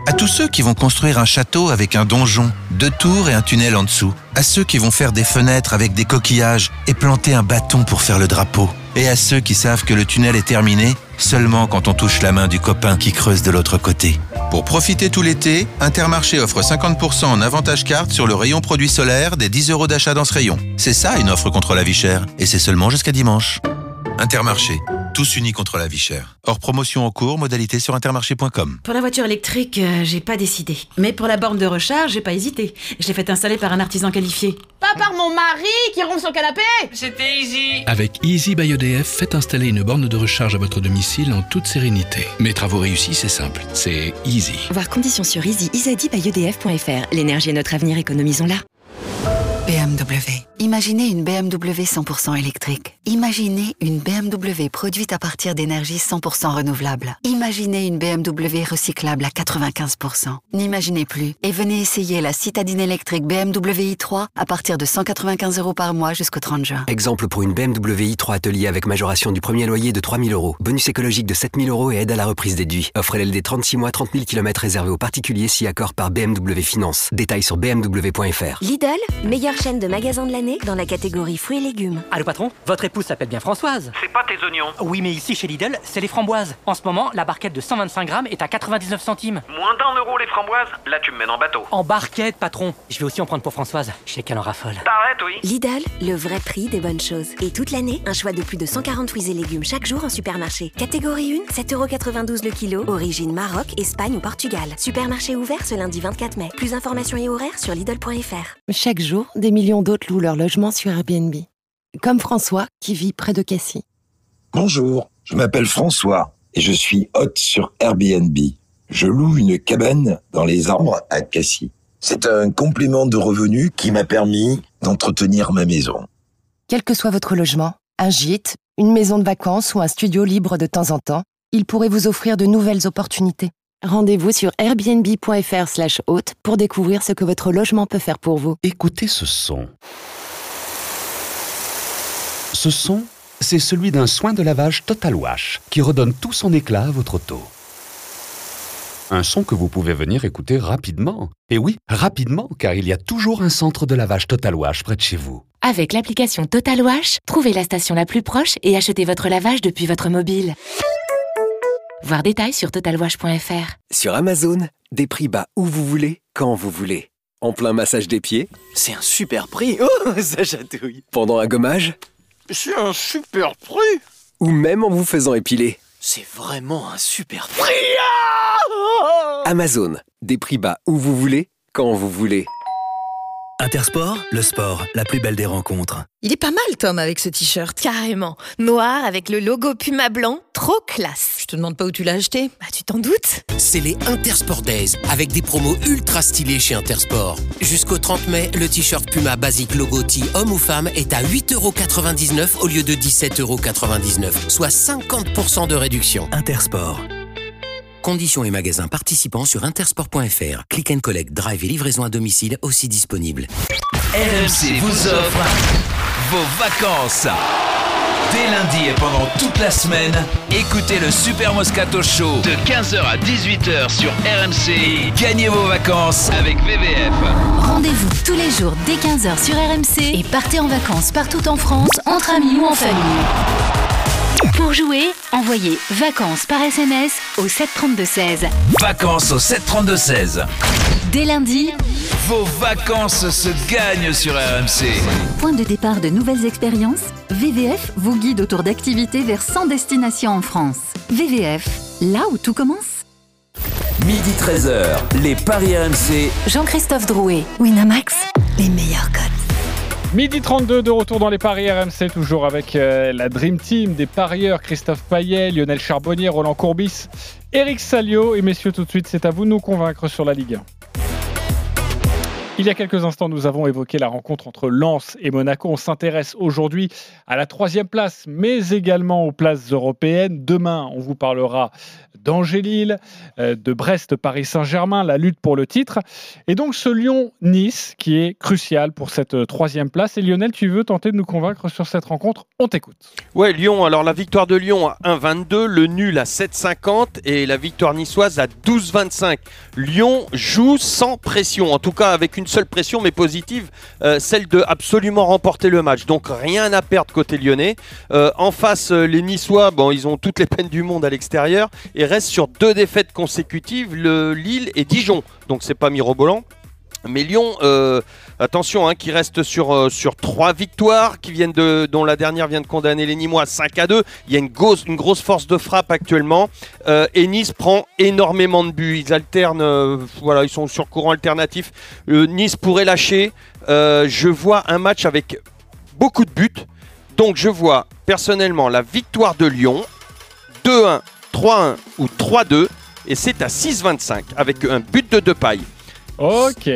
À tous ceux qui vont construire un château avec un donjon, deux tours et un tunnel en dessous. À ceux qui vont faire des fenêtres avec des coquillages et planter un bâton pour faire le drapeau. Et à ceux qui savent que le tunnel est terminé seulement quand on touche la main du copain qui creuse de l'autre côté. Pour profiter tout l'été, Intermarché offre 50% en avantage carte sur le rayon produits solaires des 10 euros d'achat dans ce rayon. C'est ça une offre contre la vie chère. Et c'est seulement jusqu'à dimanche. Intermarché, tous unis contre la vie chère. Hors promotion en cours, modalité sur intermarché.com. Pour la voiture électrique, euh, j'ai pas décidé. Mais pour la borne de recharge, j'ai pas hésité. Je l'ai fait installer par un artisan qualifié. Pas par mon mari qui sur le canapé C'était easy Avec Easy by EDF, faites installer une borne de recharge à votre domicile en toute sérénité. Mes travaux réussis, c'est simple. C'est easy. Voir conditions sur easy easybyedf.fr. L'énergie est notre avenir, économisons-la. BMW. Imaginez une BMW 100% électrique. Imaginez une BMW produite à partir d'énergie 100% renouvelable. Imaginez une BMW recyclable à 95%. N'imaginez plus et venez essayer la citadine électrique BMW i3 à partir de 195 euros par mois jusqu'au 30 juin. Exemple pour une BMW i3 Atelier avec majoration du premier loyer de 3000 euros. Bonus écologique de 7000 euros et aide à la reprise déduit. Offre LLD 36 mois, 30 000 km réservé aux particuliers si accord par BMW Finance. Détails sur bmw.fr. Lidl, meilleure chaîne de magasins de l'année dans la catégorie fruits et légumes. Allô patron, votre épouse s'appelle bien Françoise. C'est pas tes oignons. Oui, mais ici chez Lidl, c'est les framboises. En ce moment, la barquette de 125 grammes est à 99 centimes. Moins d'un euro les framboises Là, tu me mènes en bateau. En barquette, patron. Je vais aussi en prendre pour Françoise. Je sais qu'elle en raffole. T'arrêtes, oui. Lidl, le vrai prix des bonnes choses. Et toute l'année, un choix de plus de 140 fruits et légumes chaque jour en supermarché. Catégorie 1, 7,92€ le kilo. Origine Maroc, Espagne ou Portugal. Supermarché ouvert ce lundi 24 mai. Plus d'informations et horaires sur Lidl.fr. Chaque jour, des millions d'autres louent leur logement sur Airbnb. Comme François, qui vit près de Cassis. Bonjour, je m'appelle François et je suis hôte sur Airbnb. Je loue une cabane dans les arbres à Cassis. C'est un complément de revenu qui m'a permis d'entretenir ma maison. Quel que soit votre logement, un gîte, une maison de vacances ou un studio libre de temps en temps, il pourrait vous offrir de nouvelles opportunités. Rendez-vous sur airbnb.fr slash hôte pour découvrir ce que votre logement peut faire pour vous. Écoutez ce son. Ce son, c'est celui d'un soin de lavage Total Wash qui redonne tout son éclat à votre auto. Un son que vous pouvez venir écouter rapidement. Et oui, rapidement, car il y a toujours un centre de lavage Total Wash près de chez vous. Avec l'application Total Wash, trouvez la station la plus proche et achetez votre lavage depuis votre mobile. Voir détails sur totalwash.fr. Sur Amazon, des prix bas où vous voulez, quand vous voulez. En plein massage des pieds, C'est un super prix. (laughs) Oh, ça chatouille. pendant un gommage, C'est un super prix. ou même en vous faisant épiler. C'est vraiment un super prix. Amazon, des prix bas où vous voulez, quand vous voulez. Intersport, le sport, la plus belle des rencontres. Il est pas mal, Tom, avec ce t-shirt. Carrément. Noir avec le logo Puma blanc. Trop classe. Je te demande pas où tu l'as acheté. Bah, tu t'en doutes. C'est les Intersport Days avec des promos ultra stylés chez Intersport. Jusqu'au 30 mai, le t-shirt Puma basique logo T homme ou femme est à 8,99€ au lieu de 17,99€, soit 50% de réduction. Intersport. Conditions et magasins participants sur intersport.fr. Click and collect, drive et livraison à domicile aussi disponibles. RMC vous offre vos vacances. Dès lundi et pendant toute la semaine, écoutez le Super Moscato Show de 15h à 18h sur RMC et gagnez vos vacances avec VVF. Rendez-vous tous les jours dès 15h sur RMC et partez en vacances partout en France, entre amis ou en famille. Pour jouer, envoyez vacances par SMS au 732-16. Vacances au 732-16. Dès lundi, Vos vacances se gagnent sur RMC. Point de départ de nouvelles expériences, VVF vous guide autour d'activités vers 100 destinations en France. VVF, là où tout commence. Midi 13h, les Paris RMC. Jean-Christophe Drouet, Winamax, les meilleurs codes. Midi 32 de retour dans les paris RMC, toujours avec euh, la Dream Team des parieurs Christophe Payet, Lionel Charbonnier, Roland Courbis, Eric Salio. Et messieurs, tout de suite, c'est à vous de nous convaincre sur la Ligue 1. Il y a quelques instants, nous avons évoqué la rencontre entre Lens et Monaco. On s'intéresse aujourd'hui à la troisième place, mais également aux places européennes. Demain, on vous parlera d'Angers-Lille, euh, de Brest-Paris-Saint-Germain, la lutte pour le titre. Et donc ce Lyon-Nice qui est crucial pour cette troisième place. Et Lionel, tu veux tenter de nous convaincre sur cette rencontre? On t'écoute. Ouais, Lyon. Alors la victoire de Lyon à 1,22, le nul à 7,50 et la victoire niçoise à 12,25. Lyon joue sans pression, en tout cas avec une seule pression mais positive, euh, celle de absolument remporter le match. Donc rien à perdre côté lyonnais. Euh, en face, euh, les Niçois, bon, ils ont toutes les peines du monde à l'extérieur et restent sur deux défaites consécutives, le Lille et Dijon. Donc c'est pas mirobolant. Mais Lyon, attention, hein, qui reste sur, euh, sur trois victoires, qui viennent de, dont la dernière vient de condamner les Nîmois 5 à 2. Il y a une grosse, une grosse force de frappe actuellement. Euh, et Nice prend énormément de buts. Ils alternent, euh, voilà, ils sont sur courant alternatif. Euh, nice pourrait lâcher. Je vois un match avec beaucoup de buts. Donc je vois personnellement la victoire de Lyon 2-1, 3-1 ou 3-2. Et c'est à 6-25 avec un but de Depay. Ok.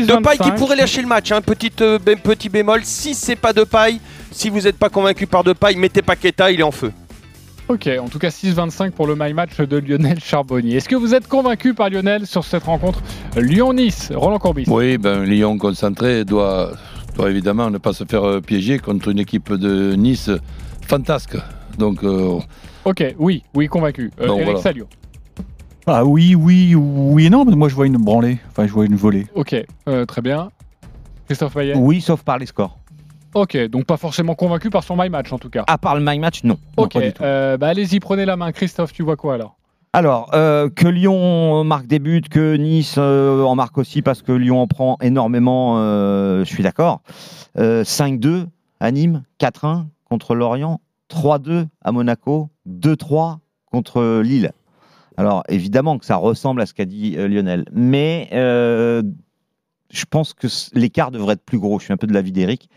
De paille qui pourrait lâcher le match. Un petit, euh, bé- petit bémol. Si c'est pas de paille, si vous n'êtes pas convaincu par de paille, mettez Paqueta, il est en feu. Ok, en tout cas 6-25 pour le my match de Lionel Charbonnier. Est-ce que vous êtes convaincu par Lionel sur cette rencontre Lyon-Nice Roland Courbis? Oui, ben, Lyon concentré doit, doit évidemment ne pas se faire euh, piéger contre une équipe de Nice fantasque. Donc, euh, Ok, oui, oui, convaincu. Euh, Bon, Eric voilà. Salio. Ah oui, oui, oui et non, mais moi je vois une branlée, enfin je vois une volée. Ok, euh, très bien. Christophe Payet Oui, sauf par les scores. Ok, donc pas forcément convaincu par son my match en tout cas. À part le my match, non. Non, ok, pas du tout. euh, bah allez-y, prenez la main. Christophe, tu vois quoi alors? Alors, euh, que Lyon marque des buts, que Nice euh, en marque aussi parce que Lyon en prend énormément, euh, je suis d'accord. Euh, 5-2 à Nîmes, 4-1 contre Lorient, 3-2 à Monaco, 2-3 contre Lille. Alors, évidemment que ça ressemble à ce qu'a dit euh, Lionel, mais euh, je pense que l'écart devrait être plus gros. Je suis un peu de l'avis d'Eric.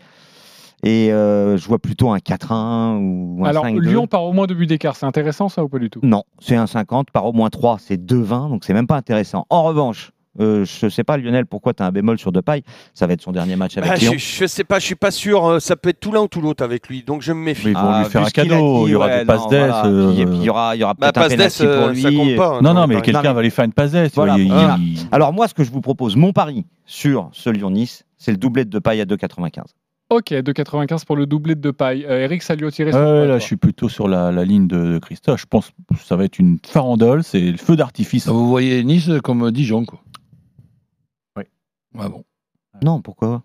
Et euh, je vois plutôt un 4-1 ou un Alors, 5-2. Lyon par au moins deux buts d'écart, c'est intéressant ça ou pas du tout? Non, c'est un 50, par au moins 3, c'est 2,20, donc c'est même pas intéressant. En revanche, euh, je sais pas Lionel pourquoi tu as un bémol sur Depay, ça va être son dernier match avec Bah, Lyon. je, je sais pas, je suis pas sûr. euh, ça peut être tout l'un ou tout l'autre avec lui, donc je me méfie. Mais ils vont Ah, lui faire vu un a cadeau, dit, il y aura ouais, des passes non, d'ess. voilà. euh, il y aura, il y aura Bah, peut-être un penalty pour euh, lui. ça compte pas, Non, non, mais quelqu'un va lui faire une passe d'ess. Voilà, il- Alors moi, ce que je vous propose, mon pari sur ce Lyon-Nice, c'est le doublé de Depay à 2,95. Ok, 2,95 pour le doublé de paille. Eric Salio tiré sur Ouais, quoi, là, je suis plutôt sur la, la ligne de, de Christophe. Je pense que ça va être une farandole, c'est le feu d'artifice. vous voyez Nice comme Dijon, quoi. Ah bon. Non, pourquoi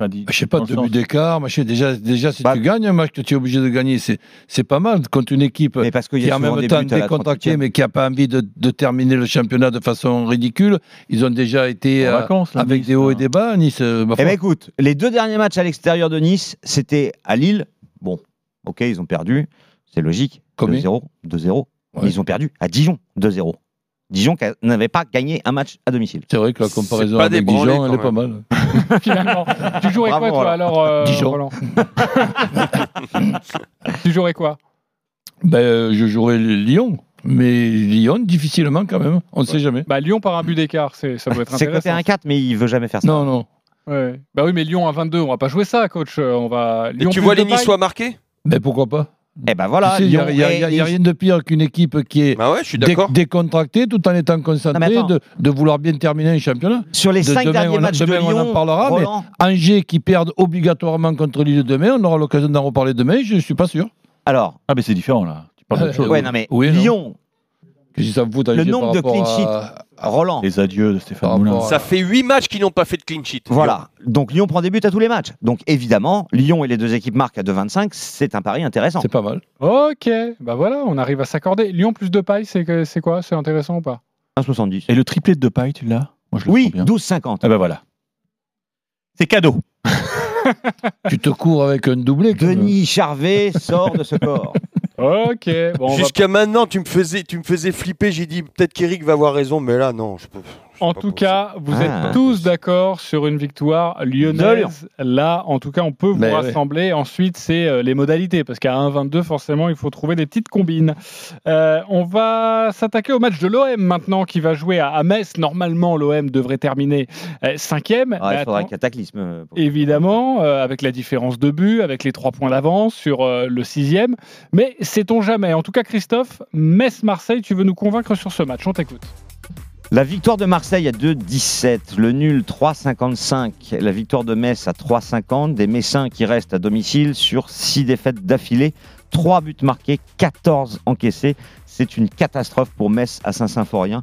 Enfin, dit- Je sais pas, dans le deux sens- buts d'écart, machin. Déjà, déjà si Bah- tu gagnes un match que tu es obligé de gagner, c'est c'est pas mal contre une équipe Mais parce qu'il y qui est a en souvent même des temps buts à la décontractée, 38e. mais qui n'a pas envie de, de terminer le championnat de façon ridicule. Ils ont déjà été En euh, vacances, là, avec Nice, des hauts et des bas, Nice. euh, ma Eh foi. ben écoute, les deux derniers matchs à l'extérieur de Nice, c'était à Lille. Bon, ok, ils ont perdu, c'est logique. Combien? 2-0, 2-0. Ouais. Mais Ils ont perdu à Dijon, 2-0. Dijon n'avait pas gagné un match à domicile. C'est vrai que la comparaison pas avec Dijon, elle est pas mal. (laughs) Finalement, tu jouerais Bravo, quoi toi Roland. alors euh, Dijon. Roland (laughs) Tu jouerais quoi? Ben, euh, je jouerais Lyon, mais Lyon, difficilement quand même. On ne sait jamais. Bah Lyon par un but d'écart, ça doit être (laughs) C'est côté intéressant. 1-4, mais il veut jamais faire ça. Non, non. Ouais. Bah oui, mais Lyon à 22, on va pas jouer ça, coach. Euh, On va. Et tu vois les Niçois marquer? Mais pourquoi pas Eh ben voilà, Tu sais, Il n'y a, il a- et il y a- il y a Nice. rien de pire qu'une équipe qui est Bah ouais, je suis dé- d'accord. décontractée tout en étant concentrée, de, de vouloir bien terminer un championnat. Sur les De- 5 demain, derniers on, matchs demain, de on Lyon, en parlera, Roland, mais Angers qui perdent obligatoirement contre Lille demain, on aura l'occasion d'en reparler demain, je ne suis pas sûr. Alors. Ah, mais c'est différent là. Tu parles d'autre chose. Ouais, non, mais Oui. Lyon, que ça me fout le nombre par de clean à- sheets. Roland. Les adieux de Stéphane Moulin. Ça fait 8 matchs qu'ils n'ont pas fait de clean sheet. Voilà. Donc Lyon prend des buts à tous les matchs. Donc évidemment, Lyon et les deux équipes marquent à 2,25. C'est un pari intéressant. C'est pas mal. Ok, bah voilà, on arrive à s'accorder. Lyon plus de paille, c'est que- c'est quoi? C'est intéressant ou pas? 1,70. Et le triplé de paille, tu l'as? Moi, je le Oui, sens bien. 12,50. Ah bah voilà. C'est cadeau. (laughs) Tu te cours avec un doublé. Denis Charvet sort de ce corps. (laughs) Ok, bon, Jusqu'à maintenant, tu me faisais, tu me faisais flipper. J'ai dit peut-être qu'Eric va avoir raison, mais là, non. Je peux... En tout cas, vous Ah. êtes tous d'accord sur une victoire lyonnaise. Lyon. Là, en tout cas, on peut vous Mais ouais. rassembler. Ensuite, c'est euh, les modalités, parce qu'à 1,22, forcément, il faut trouver des petites combines. Euh, on va s'attaquer au match de l'OM maintenant, qui va jouer à, à Metz. Normalement, l'OM devrait terminer euh, cinquième. Ah, il Mais faudrait un cataclysme. pour- Évidemment, euh, avec la différence de but, avec les trois points d'avance sur euh, le sixième. Mais sait-on jamais En tout cas, Christophe, Metz-Marseille, tu veux nous convaincre sur ce match On t'écoute. La victoire de Marseille à 2,17, le nul 3,55, la victoire de Metz à 3,50, des Messins qui restent à domicile sur 6 défaites d'affilée, 3 buts marqués, 14 encaissés. C'est une catastrophe pour Metz à Saint-Symphorien.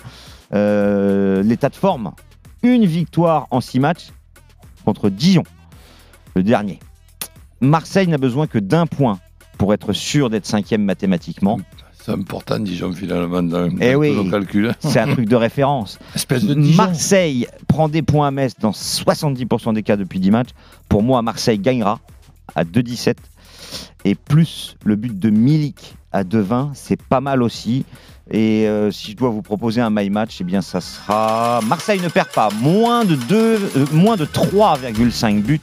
Euh, L'état de forme, une victoire en 6 matchs contre Dijon, le dernier. Marseille n'a besoin que d'un point pour être sûr d'être cinquième mathématiquement. C'est important, Dijon, finalement, dans, Eh oui. nos calculs. C'est un truc de (laughs) référence. Espèce de Dijon. Marseille prend des points à Metz dans 70% des cas depuis 10 matchs. Pour moi, Marseille gagnera à 2,17. Et plus le but de Milik à 2,20, c'est pas mal aussi. Et euh, si je dois vous proposer un my match, eh bien ça sera Marseille ne perd pas moins de 2, euh, moins de 3,5 buts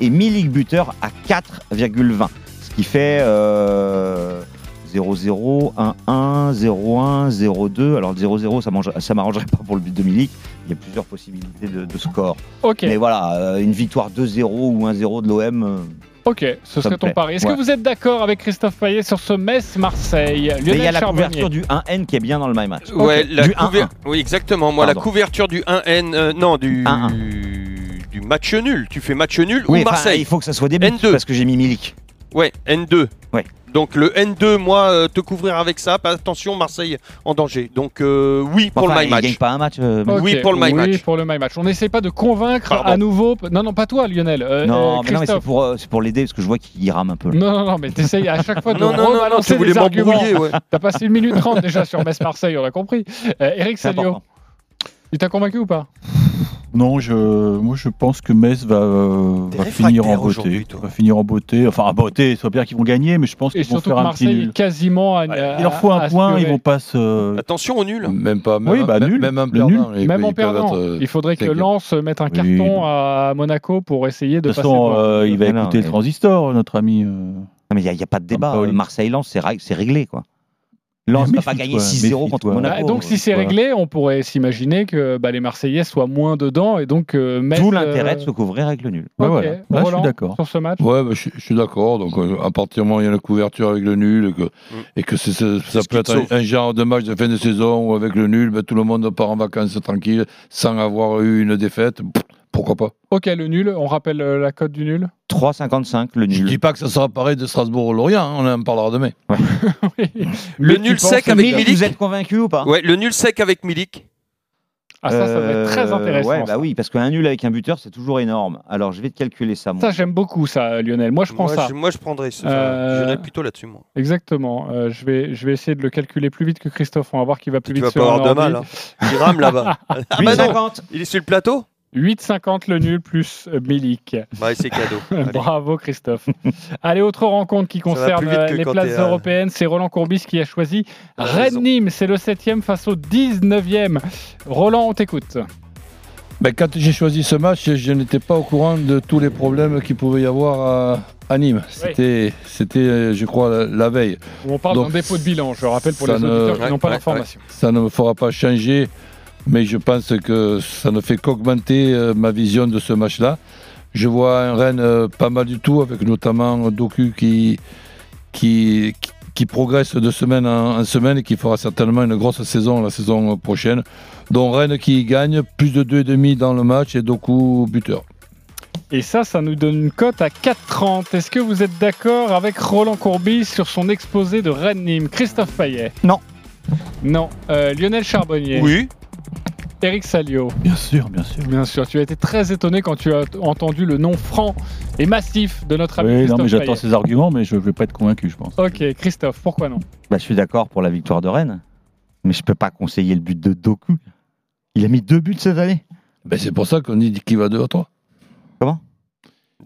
et Milik buteur à 4,20. Ce qui fait euh, 0-0, 1-1, 0-1, 0-2. Alors le 0-0, ça, mange- ça m'arrangerait pas pour le but de Milik. Il y a plusieurs possibilités de, de score. Ok. Mais voilà, euh, une victoire 2-0 ou 1-0 de l'OM. euh, Ok, ce serait ton pari. Est-ce Ouais. que vous êtes d'accord avec Christophe Payet sur ce Metz-Marseille? Mais il y a la Charbonnier. couverture du 1N qui est bien dans le my match. Ouais, la Du couver- 1-1. Oui, exactement. Moi, Pardon. la couverture du 1N, euh, non, du 1-1. du match nul. Tu fais match nul Oui, ou Marseille? il faut que ça soit des buts N2. parce que j'ai mis Milik. Ouais, N2. Ouais. Donc le N2, moi, euh, te couvrir avec ça, pas attention, Marseille en danger. Donc euh, oui pour Enfin, le my match. gagne pas un match. euh, Oui, pour le my oui, match. pour le my match. On n'essaie pas de convaincre Pardon. à nouveau. Non, non, pas toi, Lionel. euh, non, euh, mais non, mais c'est Christophe. pour, euh, c'est pour l'aider parce que je vois qu'il rame un peu. là. Non, non, non, mais t'essayes à chaque fois de Non, non, non, tu voulais ouais. (laughs) T'as passé une minute trente déjà sur Metz-Marseille, on a compris. Euh, Eric C'est Salio, il t'a convaincu ou pas? Non, je, moi je pense que Metz va, euh, va finir en beauté. Va finir en beauté. Enfin, en beauté, soit bien qu'ils vont gagner, mais je pense qu'ils vont faire que un petit nul. quasiment. à- Il leur faut un à point, ils vont pas se. Attention au nul. Même pas. Même, Oui, bah, même, nul. même en Le perdant. ils- Même en perdant, être, euh, il faudrait que. Lens mette un Oui. carton à Monaco pour essayer de De toute façon, euh, il va non, écouter le transistor, notre ami. euh. Non, mais il n'y a, pas de débat. Marseille-Lens, c'est réglé. quoi. Lens ne va pas gagner 6-0 contre. Monaco. Bah, donc si c'est voilà. réglé, on pourrait s'imaginer que bah, les Marseillais soient moins dedans et donc euh, Metz, Tout euh, l'intérêt de se couvrir avec le nul. Ouais, voilà. Là, je suis d'accord. Sur ce match Ouais, bah, je, je suis d'accord. Donc, euh, à partir du moment où il y a la couverture avec le nul et que, et que c'est- c'est- ça peut être un, un genre de match de fin de saison où avec le nul, bah, tout le monde part en vacances tranquille sans avoir eu une défaite. Pff, Pourquoi pas Ok, le nul. On rappelle euh, la cote du nul. 3,55 le Je nul. dis pas que ça sera pareil de Strasbourg-Lorient, hein, on en parlera demain. (laughs) Le Mais nul tu sec avec Milik, vous êtes convaincu ou pas Ouais, le nul sec avec Milik. Ah ça, ça va être très Euh, intéressant. Ouais, ça. bah oui, parce qu'un nul avec un buteur, c'est toujours énorme. Alors, je vais te calculer ça. moi. Ça, j'aime beaucoup ça, Lionel. Moi, je prends moi, ça. Je, moi, je prendrais ça. Euh, J'irais plutôt là-dessus, moi. Exactement. Euh, je, vais, je vais essayer de le calculer plus vite que Christophe. On va voir qui va plus Tu vite vas sur pas avoir de mal. Hein. Il rame là-bas. (laughs) ah bah non, 8,50. il est sur le plateau 8,50 le nul plus euh, Milik. Bah, c'est cadeau. (laughs) Bravo Christophe. Allez, autre rencontre qui concerne euh, les places euh, européennes. C'est Roland Courbis qui a choisi. Rennes-Nîmes. C'est le 7 face au 19e. Roland, on t'écoute. Ben, quand j'ai choisi ce match, je n'étais pas au courant de tous les problèmes qu'il pouvait y avoir à, à Nîmes. C'était, c'était, je crois, la, la veille. On parle Donc, d'un dépôt de bilan, je rappelle pour ça les ne- auditeurs qui n'ont pas ouais, l'information. Ça ne me fera pas changer, mais je pense que ça ne fait qu'augmenter euh, ma vision de ce match-là. Je vois un Rennes euh, pas mal du tout, avec notamment Doku qui, qui, qui- qui progresse de semaine en, en semaine et qui fera certainement une grosse saison la saison prochaine. Donc Rennes qui gagne, plus de 2,5 dans le match et Doku buteur. Et ça, ça nous donne une cote à 4,30. Est-ce que vous êtes d'accord avec Roland Courbis sur son exposé de Rennes-Nîmes? Christophe Payet Non. Non. Euh, Lionel Charbonnier Oui. Eric Salio Bien sûr, bien sûr. Bien sûr. Tu as été très étonné quand tu as entendu le nom franc et massif de notre ami Oui, non, Christophe mais j'attends ses arguments, mais je ne vais pas être convaincu, je pense. Ok, Christophe, pourquoi non? Bah, je suis d'accord pour la victoire de Rennes, mais je peux pas conseiller le but de Doku. Il a mis deux buts cette année. Ben, c'est pour ça qu'on dit qu'il va 2 à 3. Comment?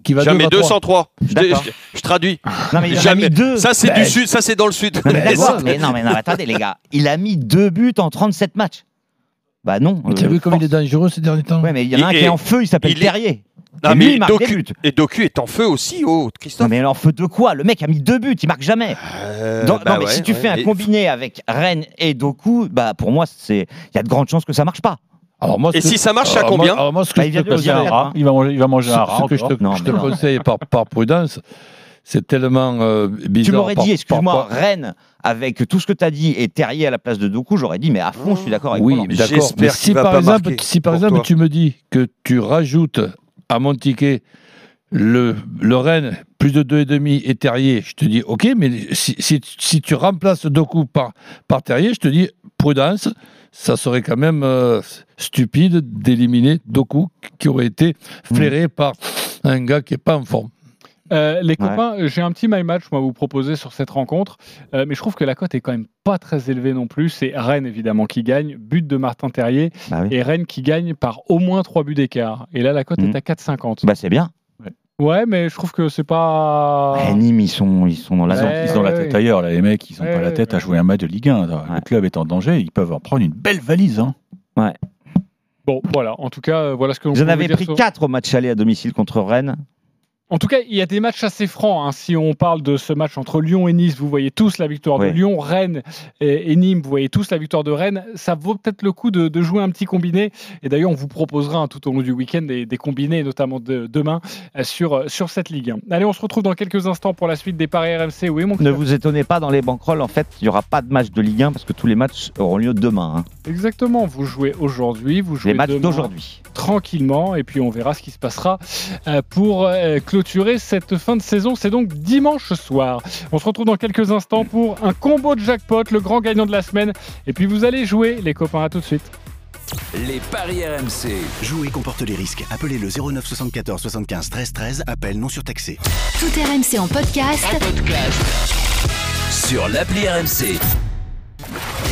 Qui va Jamais 2 à 3. 203. Je, je- je traduis. Non, mais il en a Jamais. mis deux. Ça, c'est Bah, du sud, ça, c'est dans le sud. (laughs) Non, mais non, mais non, attendez, les gars. Il a mis deux buts en 37 matchs. Bah non. Tu as vu comme il est dangereux ces derniers temps Ouais, mais il y en a un Et- qui est en feu, il s'appelle il est- Terrier. Non, Et lui, mais il marque des Doku, buts. et Doku est en feu aussi, oh, Christophe. Non, mais en feu de quoi? Le mec a mis deux buts, il marque jamais. Euh, Dans- bah non, mais ouais, si tu ouais. fais un Et- combiné avec Rennes et Doku, bah pour moi, c'est il y a de grandes chances que ça marche pas. Alors moi, Et ce que- si ça marche, à moi- combien? alors moi, ce que Bah, je il te hein. il va manger, il va manger un ce, rat. ce que je te, encore. Non, je te mais non. conseille par, par prudence, c'est tellement euh, bizarre. Tu m'aurais dit, excuse-moi, Rennes, avec tout ce que tu as dit, et Terrier à la place de Doku, j'aurais dit, mais à fond, je suis d'accord avec Oui, d'accord. Mais qu'il si par exemple, marquer si par pour exemple toi. tu me dis que tu rajoutes à mon ticket le, le Rennes plus de 2,5 et Terrier, je te dis ok, mais si, si, si tu remplaces Doku par, par Terrier, je te dis prudence, ça serait quand même euh, stupide d'éliminer Doku qui aurait été flairé par un gars qui n'est pas en forme. Euh, les copains, j'ai un petit my match moi à vous proposer sur cette rencontre, euh, mais je trouve que la cote est quand même pas très élevée non plus. C'est Rennes évidemment qui gagne, but de Martin Terrier, Bah oui. et Rennes qui gagne par au moins 3 buts d'écart. Et là la cote Mhm. est à 4,50. Bah c'est bien. Ouais, mais je trouve que c'est pas. Eh, Nîmes, ils sont, ils sont dans la Ils ont, Ouais, ils ont la ouais, tête ouais. ailleurs, là, les mecs, ils n'ont Ouais, pas la ouais, tête à ouais. jouer un match de Ligue 1. Le Ouais. club est en danger, ils peuvent en prendre une belle valise. Hein. Bon, voilà. En tout cas, euh, voilà ce que l'on Vous en avez dire pris sur- 4 au match aller à domicile contre Rennes. En tout cas, il y a des matchs assez francs. hein. Si on parle de ce match entre Lyon et Nice, vous voyez tous la victoire de Lyon, Rennes et, et Nîmes, vous voyez tous la victoire de Rennes. Ça vaut peut-être le coup de, de jouer un petit combiné. Et d'ailleurs, on vous proposera hein, tout au long du week-end des, des combinés, notamment de, demain, euh, sur, euh, sur cette Ligue 1. Allez, on se retrouve dans quelques instants pour la suite des paris RMC. Oui, mon Ne vous étonnez pas, dans les banquerolles, en fait, il n'y aura pas de match de Ligue 1 parce que tous les matchs auront lieu demain. hein. Exactement. Vous jouez aujourd'hui, vous jouez Les matchs d'aujourd'hui. tranquillement et puis on verra ce qui se passera euh, pour euh, clôturer cette fin de saison. C'est donc dimanche soir. On se retrouve dans quelques instants pour un combo de jackpot, le grand gagnant de la semaine. Et puis vous allez jouer, les copains, à tout de suite. Les paris RMC. Jouer comporte les risques. Appelez le 09 74 75 13 13. Appel non surtaxé. Tout RMC en podcast. Sur l'appli RMC.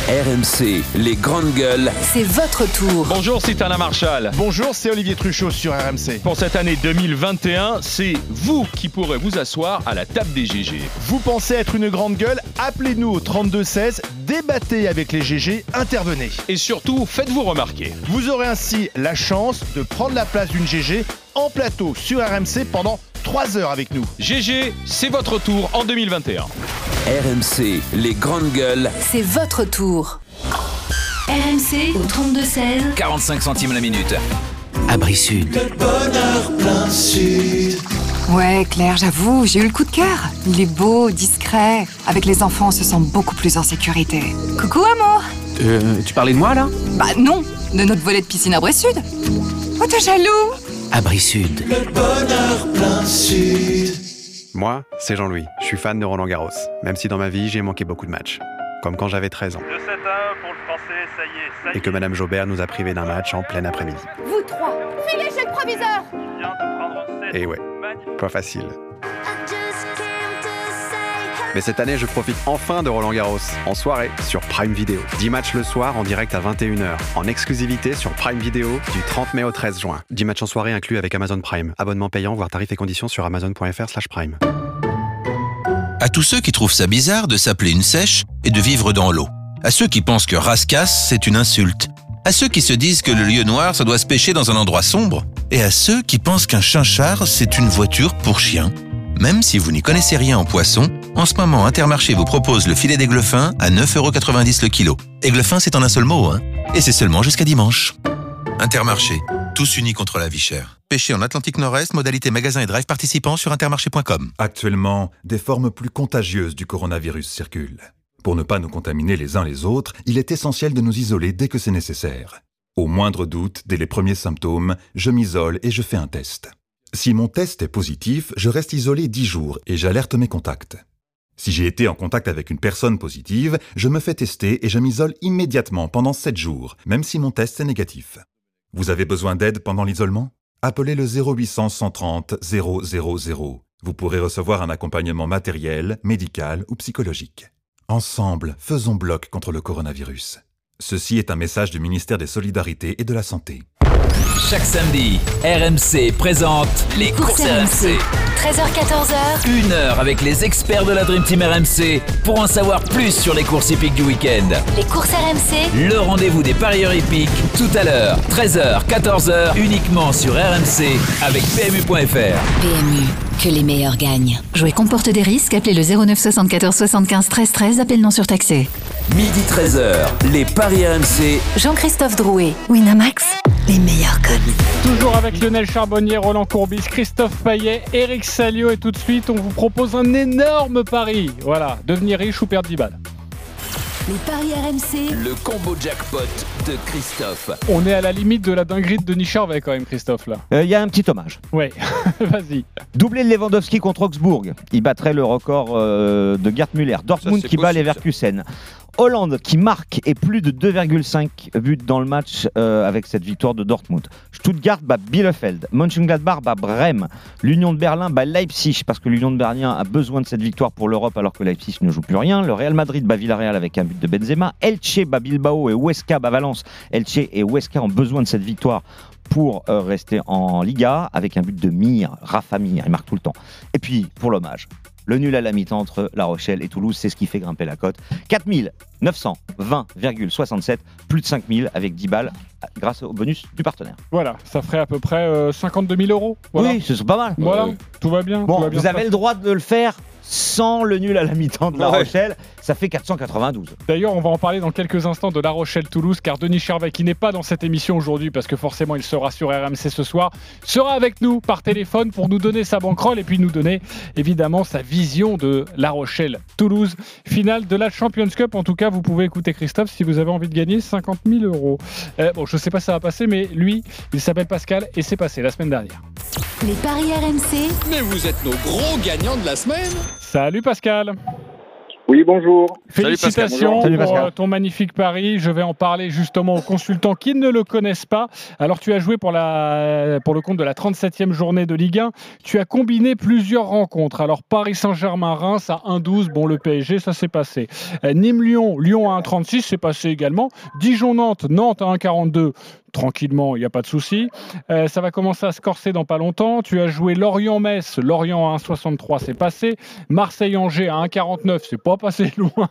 RMC, les grandes gueules. C'est votre tour. Bonjour, c'est Alain Marchal. Bonjour, c'est Olivier Truchot sur RMC. Pour cette année 2021, c'est vous qui pourrez vous asseoir à la table des GG. Vous pensez être une grande gueule? Appelez-nous au 3216, débattez avec les GG, intervenez. Et surtout, faites-vous remarquer. Vous aurez ainsi la chance de prendre la place d'une GG en plateau sur RMC pendant 3 heures avec nous. GG, c'est votre tour en 2021. RMC, les grandes gueules. C'est votre tour. RMC au 32-16. 45 centimes la minute. Abri Sud. Ouais, Claire, j'avoue, j'ai eu le coup de cœur. Il est beau, discret. Avec les enfants, on se sent beaucoup plus en sécurité. Coucou, amour Euh, tu parlais de moi là? Bah non, de notre volet de piscine à Bressude. Oh, t'es jaloux Abri Sud. Moi, c'est Jean-Louis. Je suis fan de Roland Garros, même si dans ma vie, j'ai manqué beaucoup de matchs. Comme quand j'avais 13 ans. De 7 à 1 pour le français, ça y est, ça y Et que Madame Jaubert nous a privés d'un match en plein après-midi. Vous trois, filez chez le proviseur Et ouais, pas facile. Mais cette année, je profite enfin de Roland Garros, en soirée, sur Prime Video. 10 matchs le soir, en direct à 21h, en exclusivité sur Prime Video, du 30 mai au 13 juin. 10 matchs en soirée inclus avec Amazon Prime. Abonnement payant, voire tarifs et conditions sur amazon.fr slash prime. À tous ceux qui trouvent ça bizarre de s'appeler une sèche et de vivre dans l'eau. À ceux qui pensent que rascasse, c'est une insulte. À ceux qui se disent que le lieu noir, ça doit se pêcher dans un endroit sombre. Et à ceux qui pensent qu'un chinchard, c'est une voiture pour chien. Même si vous n'y connaissez rien en poisson, en ce moment, Intermarché vous propose le filet d'aiglefin à 9,90€ le kilo. Aiglefin, c'est en un seul mot, hein. Et c'est seulement jusqu'à dimanche. Intermarché, tous unis contre la vie chère. Pêché en Atlantique Nord-Est, modalité magasin et drive participants sur intermarché.com. Actuellement, des formes plus contagieuses du coronavirus circulent. Pour ne pas nous contaminer les uns les autres, il est essentiel de nous isoler dès que c'est nécessaire. Au moindre doute, dès les premiers symptômes, je m'isole et je fais un test. Si mon test est positif, je reste isolé 10 jours et j'alerte mes contacts. Si j'ai été en contact avec une personne positive, je me fais tester et je m'isole immédiatement pendant 7 jours, même si mon test est négatif. Vous avez besoin d'aide pendant l'isolement? Appelez le 0800 130 000. Vous pourrez recevoir un accompagnement matériel, médical ou psychologique. Ensemble, faisons bloc contre le coronavirus. Ceci est un message du ministère des Solidarités et de la Santé. Chaque samedi, RMC présente les courses, RMC. 13h14h. Une heure avec les experts de la Dream Team RMC pour en savoir plus sur les courses hippiques du week-end. Les courses RMC. Le rendez-vous des parieurs hippiques tout à l'heure, 13h, 14h, uniquement sur RMC avec PMU.fr. PMU, que les meilleurs gagnent. Jouer comporte des risques. Appelez le 09 74 75 13 13. Appel non surtaxé. Midi 13h, les paris RMC. Jean-Christophe Drouet, Winamax, les meilleurs codes. Toujours avec Lionel Charbonnier, Roland Courbis, Christophe Payet, Eric Salio et tout de suite on vous propose un énorme pari. Voilà, devenir riche ou perdre 10 balles. Les paris RMC. Le combo jackpot de Christophe. On est à la limite de la dinguerie de Denis Charvet quand même Christophe là. Il y a un petit hommage. Ouais, (laughs) vas-y. Doublé de Lewandowski contre Augsbourg. Il battrait le record euh, de Gerd Müller. Dortmund qui bat les. Leverkusen. Hollande qui marque et plus de 2,5 buts dans le match euh, avec cette victoire de Dortmund. Stuttgart bat Bielefeld. Mönchengladbach bat Brême. L'Union de Berlin bat Leipzig parce que l'Union de Berlin a besoin de cette victoire pour l'Europe alors que Leipzig ne joue plus rien. Le Real Madrid bat Villarreal avec un but de Benzema. Elche bat Bilbao et Huesca bat Valence. Elche et Huesca ont besoin de cette victoire pour euh, rester en Liga avec un but de Mir, Rafa Mir, il marque tout le temps. Et puis pour l'hommage, le nul à la mi-temps entre La Rochelle et Toulouse, c'est ce qui fait grimper la cote. 4920,67, plus de 5000 avec 10 balles grâce au bonus du partenaire. Voilà, ça ferait à peu près euh, 52 000 euros. Voilà. Oui, ce sont pas mal. Voilà, tout va bien. Bon, tout va bien vous avez le droit de le faire sans le nul à la mi-temps de La Ouais. Rochelle. Ça fait 492. D'ailleurs, on va en parler dans quelques instants de La Rochelle-Toulouse, car Denis Charvet, qui n'est pas dans cette émission aujourd'hui, parce que forcément il sera sur RMC ce soir, sera avec nous par téléphone pour nous donner sa banquerolle et puis nous donner évidemment sa vision de La Rochelle-Toulouse, finale de la Champions Cup. En tout cas, vous pouvez écouter Christophe si vous avez envie de gagner 50 000 euros. Euh, bon, je ne sais pas si ça va passer, mais lui, il s'appelle Pascal et c'est passé la semaine dernière. Les paris RMC. Mais vous êtes nos gros gagnants de la semaine Salut Pascal Oui, bonjour. Félicitations Salut, pour Pascal. euh, ton magnifique pari. Je vais en parler justement aux consultants qui ne le connaissent pas. Alors, tu as joué pour, la, pour le compte de la 37e journée de Ligue 1. Tu as combiné plusieurs rencontres. Alors, Paris Saint-Germain-Reims à 1-12. Bon, le PSG, ça s'est passé. Euh, Nîmes-Lyon, Lyon à 1-36, c'est passé également. Dijon-Nantes, Nantes à 1-42. Tranquillement, il n'y a pas de souci. Euh, ça va commencer à se corser dans pas longtemps. Tu as joué Lorient-Metz, Lorient à 1,63, c'est passé. Marseille-Angers à 1,49, c'est pas passé (laughs) loin,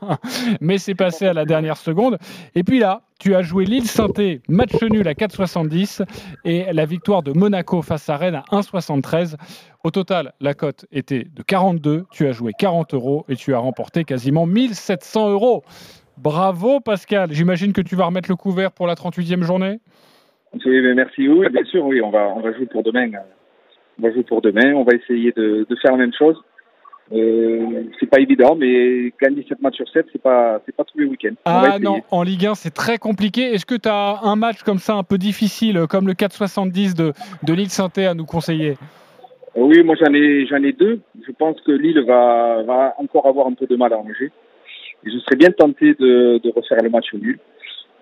mais c'est passé à la dernière seconde. Et puis là, tu as joué Lille-Sainté, match nul à 4,70 et la victoire de Monaco face à Rennes à 1,73. Au total, la cote était de 42. Tu as joué 40 euros et tu as remporté quasiment 1700 euros. Bravo Pascal. J'imagine que tu vas remettre le couvert pour la 38e journée? Oui, mais merci. Oui, bien sûr, oui, on va, on va jouer pour demain. On va jouer pour demain. On va essayer de, de faire la même chose. Euh, c'est pas évident, mais gagner 7 matchs sur 7, c'est pas, c'est pas tous les week-ends. Ah non, en Ligue 1, c'est très compliqué. Est-ce que tu as un match comme ça un peu difficile, comme le 4,70 de, de Lille Sainté à nous conseiller? Euh, Oui, moi j'en ai, j'en ai deux. Je pense que Lille va, va encore avoir un peu de mal à Angers. Et je serais bien tenté de, de refaire le match nul.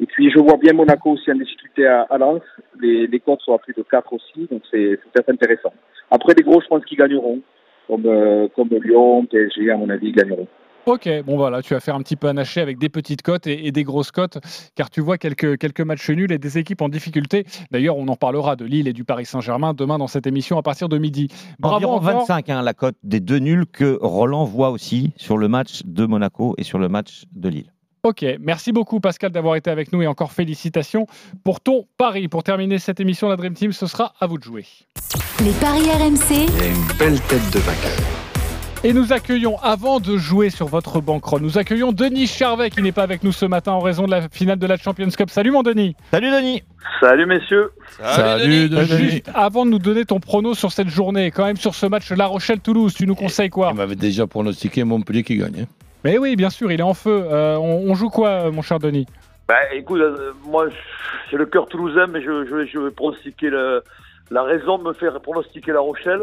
Et puis je vois bien Monaco aussi en difficulté à, à Lens. Les, les cotes sont à plus de 4 aussi, donc c'est c'est peut-être intéressant. Après les gros, je pense qu'ils gagneront, comme, euh, comme Lyon, PSG, à mon avis, ils gagneront. Ok, bon voilà, tu vas faire un petit peu anaché avec des petites cotes et, et des grosses cotes, car tu vois quelques, quelques matchs nuls et des équipes en difficulté. D'ailleurs, on en parlera de Lille et du Paris Saint-Germain demain dans cette émission à partir de midi. Bravo Environ encore. 25 hein, la cote des deux nuls que Roland voit aussi sur le match de Monaco et sur le match de Lille. Ok, merci beaucoup Pascal d'avoir été avec nous et encore félicitations pour ton pari. Pour terminer cette émission, la Dream Team, ce sera à vous de jouer. Les paris RMC. Il a une belle tête de vainqueur. Et nous accueillons, avant de jouer sur votre banquerolle, nous accueillons Denis Charvet qui n'est pas avec nous ce matin en raison de la finale de la Champions Cup. Salut mon Denis Salut Denis Salut messieurs. Salut, Denis. Juste avant de nous donner ton prono sur cette journée, quand même sur ce match La Rochelle-Toulouse, tu nous conseilles quoi? Il m'avait déjà pronostiqué Montpellier qui gagne. hein. Mais oui, bien sûr, il est en feu. Euh, on, on joue quoi, mon cher Denis? Bah écoute, euh, moi j'ai le cœur toulousain, mais je, je, je vais pronostiquer le, la raison me fait pronostiquer La Rochelle,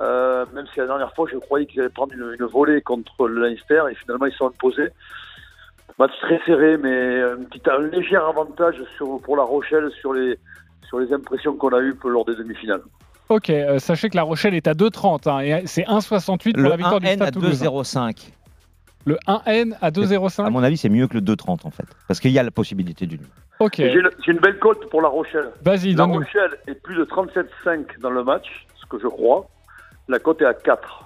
euh, même si la dernière fois je croyais qu'ils allaient prendre une, une volée contre le Leinster et finalement ils sont imposés. Match très serré, mais un, petit, un léger avantage sur, pour La Rochelle sur les, sur les impressions qu'on a eues lors des demi-finales. Ok, euh, sachez que La Rochelle est à 2,30 hein, et c'est 1,68 pour Le la victoire du 1N Stade à Toulousain. 2,05. Le 1N à 2,05 À mon avis, c'est mieux que le 2,30 en fait. Parce qu'il y a la possibilité du nul. Ok. J'ai une, j'ai une belle cote pour La Rochelle. Vas-y, La donne-nous. Rochelle est plus de 37,5 dans le match, ce que je crois. La cote est à 4.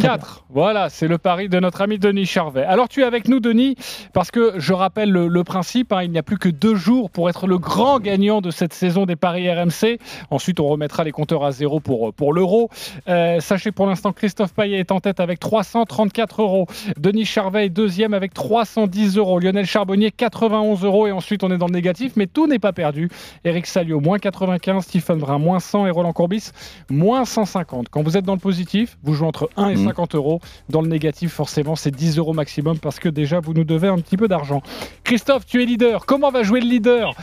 4. Voilà, c'est le pari de notre ami Denis Charvet. Alors tu es avec nous, Denis, parce que je rappelle le, principe, hein, il n'y a plus que deux jours pour être le grand gagnant de cette saison des paris RMC. Ensuite, on remettra les compteurs à zéro pour, euh, l'euro. Euh, sachez pour l'instant, Christophe Payet est en tête avec 334 euros. Denis Charvet est deuxième avec 310 euros. Lionel Charbonnier, 91 euros. Et ensuite, on est dans le négatif, mais tout n'est pas perdu. Eric Salio, moins 95, Stephen Brun, moins 100 et Roland Courbis, moins 150. Quand vous êtes dans le positif, vous jouez entre 1 et 5 50 euros. Dans le négatif, forcément, c'est 10 euros maximum parce que déjà, vous nous devez un petit peu d'argent. Christophe, tu es leader. Comment va jouer le leader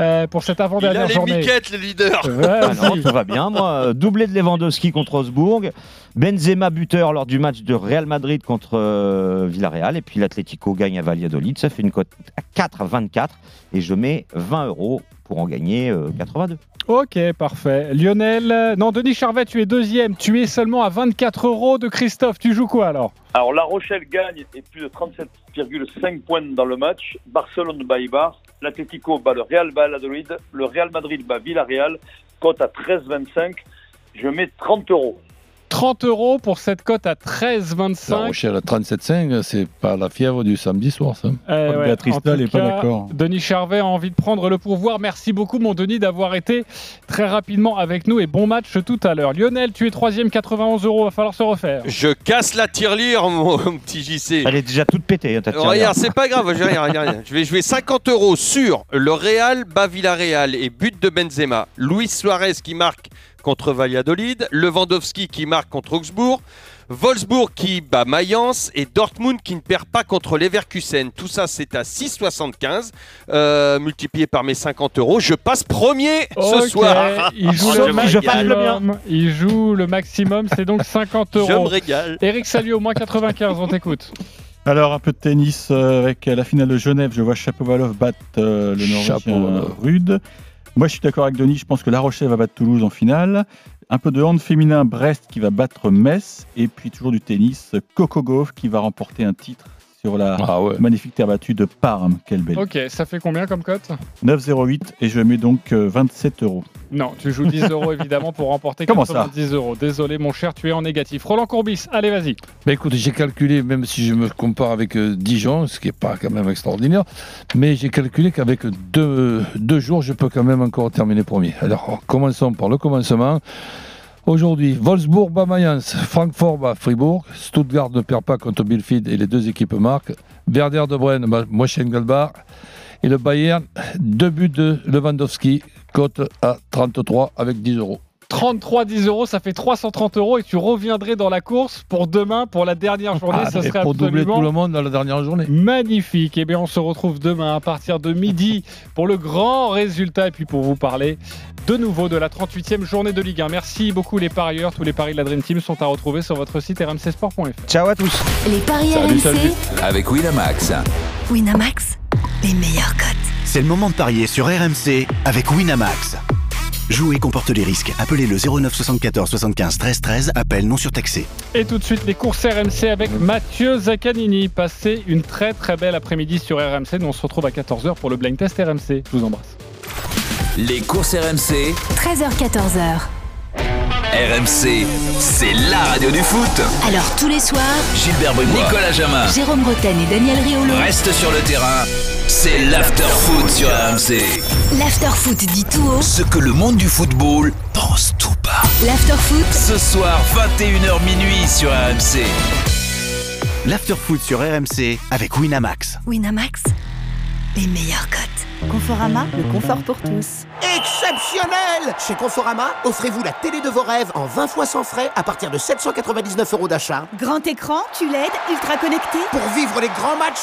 euh, pour cette avant-dernière journée les miquettes, le leader ah non, Ça va bien, moi. Doublé de Lewandowski contre Osbourg. Benzema buteur lors du match de Real Madrid contre euh, Villarreal. Et puis l'Atlético gagne à Valladolid. Ça fait une cote à 4 à 24. Et je mets 20 euros pour en gagner euh, 82. Ok, parfait. Lionel, euh, non, Denis Charvet, tu es deuxième. Tu es seulement à 24 euros de Christophe. Tu joues quoi alors? Alors La Rochelle gagne et plus de 37,5 points dans le match. Barcelone bat Ibar. L'Atlético bat le Real Valladolid. Le Real Madrid bat Villarreal. Cote à 13,25. Je mets 30 euros. 30 euros pour cette cote à La 13,25. Rochelle à 37,5, c'est pas la fièvre du samedi soir, ça. Euh, ouais, Béatrice en Dalle tout est pas d'accord. Denis Charvet a envie de prendre le pouvoir. Merci beaucoup, mon Denis, d'avoir été très rapidement avec nous et bon match tout à l'heure. Lionel, tu es troisième, 91 euros. Va falloir se refaire. Je casse la tirelire, mon, mon petit JC. Elle est déjà toute pétée. hein, ta tirelire. Regarde, c'est pas grave, j'ai rien, rien, rien. Je vais jouer 50 euros sur le Real bas Villarreal et but de Benzema. Luis Suarez qui marque contre Valladolid, Lewandowski qui marque contre Augsbourg, Wolfsburg qui bat Mayence et Dortmund qui ne perd pas contre Leverkusen. Tout ça, c'est à 6,75 euh, multiplié par mes 50 euros. Je passe premier ce soir. Il joue, Je le maximum. Il joue le maximum. C'est donc 50 euros. Je me régale. Eric Salio, moins 95, on t'écoute. Alors, un peu de tennis euh, avec la finale de Genève. Je vois Chapovalov battre euh, le Norvégien. Rude. Moi, je suis d'accord avec Denis. Je pense que La Rochelle va battre Toulouse en finale. Un peu de hand féminin, Brest qui va battre Metz. Et puis, toujours du tennis, Coco Gauff qui va remporter un titre sur la Ah ouais. magnifique terre battue de Parme. Quelle belle. Ok, ça fait combien comme cote? 9,08 et je mets donc euh, 27 euros. Non, tu joues 10 (laughs) euros évidemment pour remporter Comment ça? 90 euros. Désolé mon cher, tu es en négatif. Roland Courbis, allez vas-y. Ben écoute, j'ai calculé, même si je me compare avec euh, Dijon, ce qui n'est pas quand même extraordinaire, mais j'ai calculé qu'avec deux, deux jours, je peux quand même encore terminer premier. Alors, commençons par le commencement. Aujourd'hui, Wolfsburg bat Mayence, Francfort bat Fribourg, Stuttgart ne perd pas contre Bielefeld et les deux équipes marquent, Werder de Brenne bat et le Bayern, deux buts de Lewandowski, cote à 33 avec 10 euros. 33 10 euros, ça fait 330 euros et tu reviendrais dans la course pour demain, pour la dernière journée. Ah, ça serait pour doubler tout le monde dans la dernière journée. magnifique. Et bien, on se retrouve demain à partir de midi pour le grand résultat et puis pour vous parler de nouveau de la 38e journée de Ligue 1. Merci beaucoup les parieurs. Tous les paris de la Dream Team sont à retrouver sur votre site rmcsport.fr. Ciao à tous. Les paris Salut, RMC, salut. Avec Winamax. Winamax, les meilleurs cotes. C'est le moment de parier sur RMC avec Winamax. Jouer comporte les risques. Appelez le 09 74 75 13 13. Appel non surtaxé. Et tout de suite, les courses RMC avec Mathieu Zaccanini. Passez une très très belle après-midi sur RMC. Nous on se retrouve à 14h pour le blind test RMC. Je vous embrasse. Les courses RMC, 13h-14h. RMC, c'est la radio du foot. Alors tous les soirs, Gilbert Bribois, Nicolas Jamin, Jérôme Bretagne et Daniel Riolo. reste sur le terrain. C'est l'after foot sur RMC. L'after-foot dit tout haut. Ce que le monde du football pense tout bas. L'after-foot, Ce soir, 21h minuit sur RMC. L'afterfoot sur RMC avec Winamax. Winamax, les meilleurs cotes. Conforama, le confort pour tous. Exceptionnel Chez Conforama, offrez-vous la télé de vos rêves en 20 fois sans frais à partir de 799 euros d'achat. Grand écran, QLED, ultra connecté. Pour vivre les grands matchs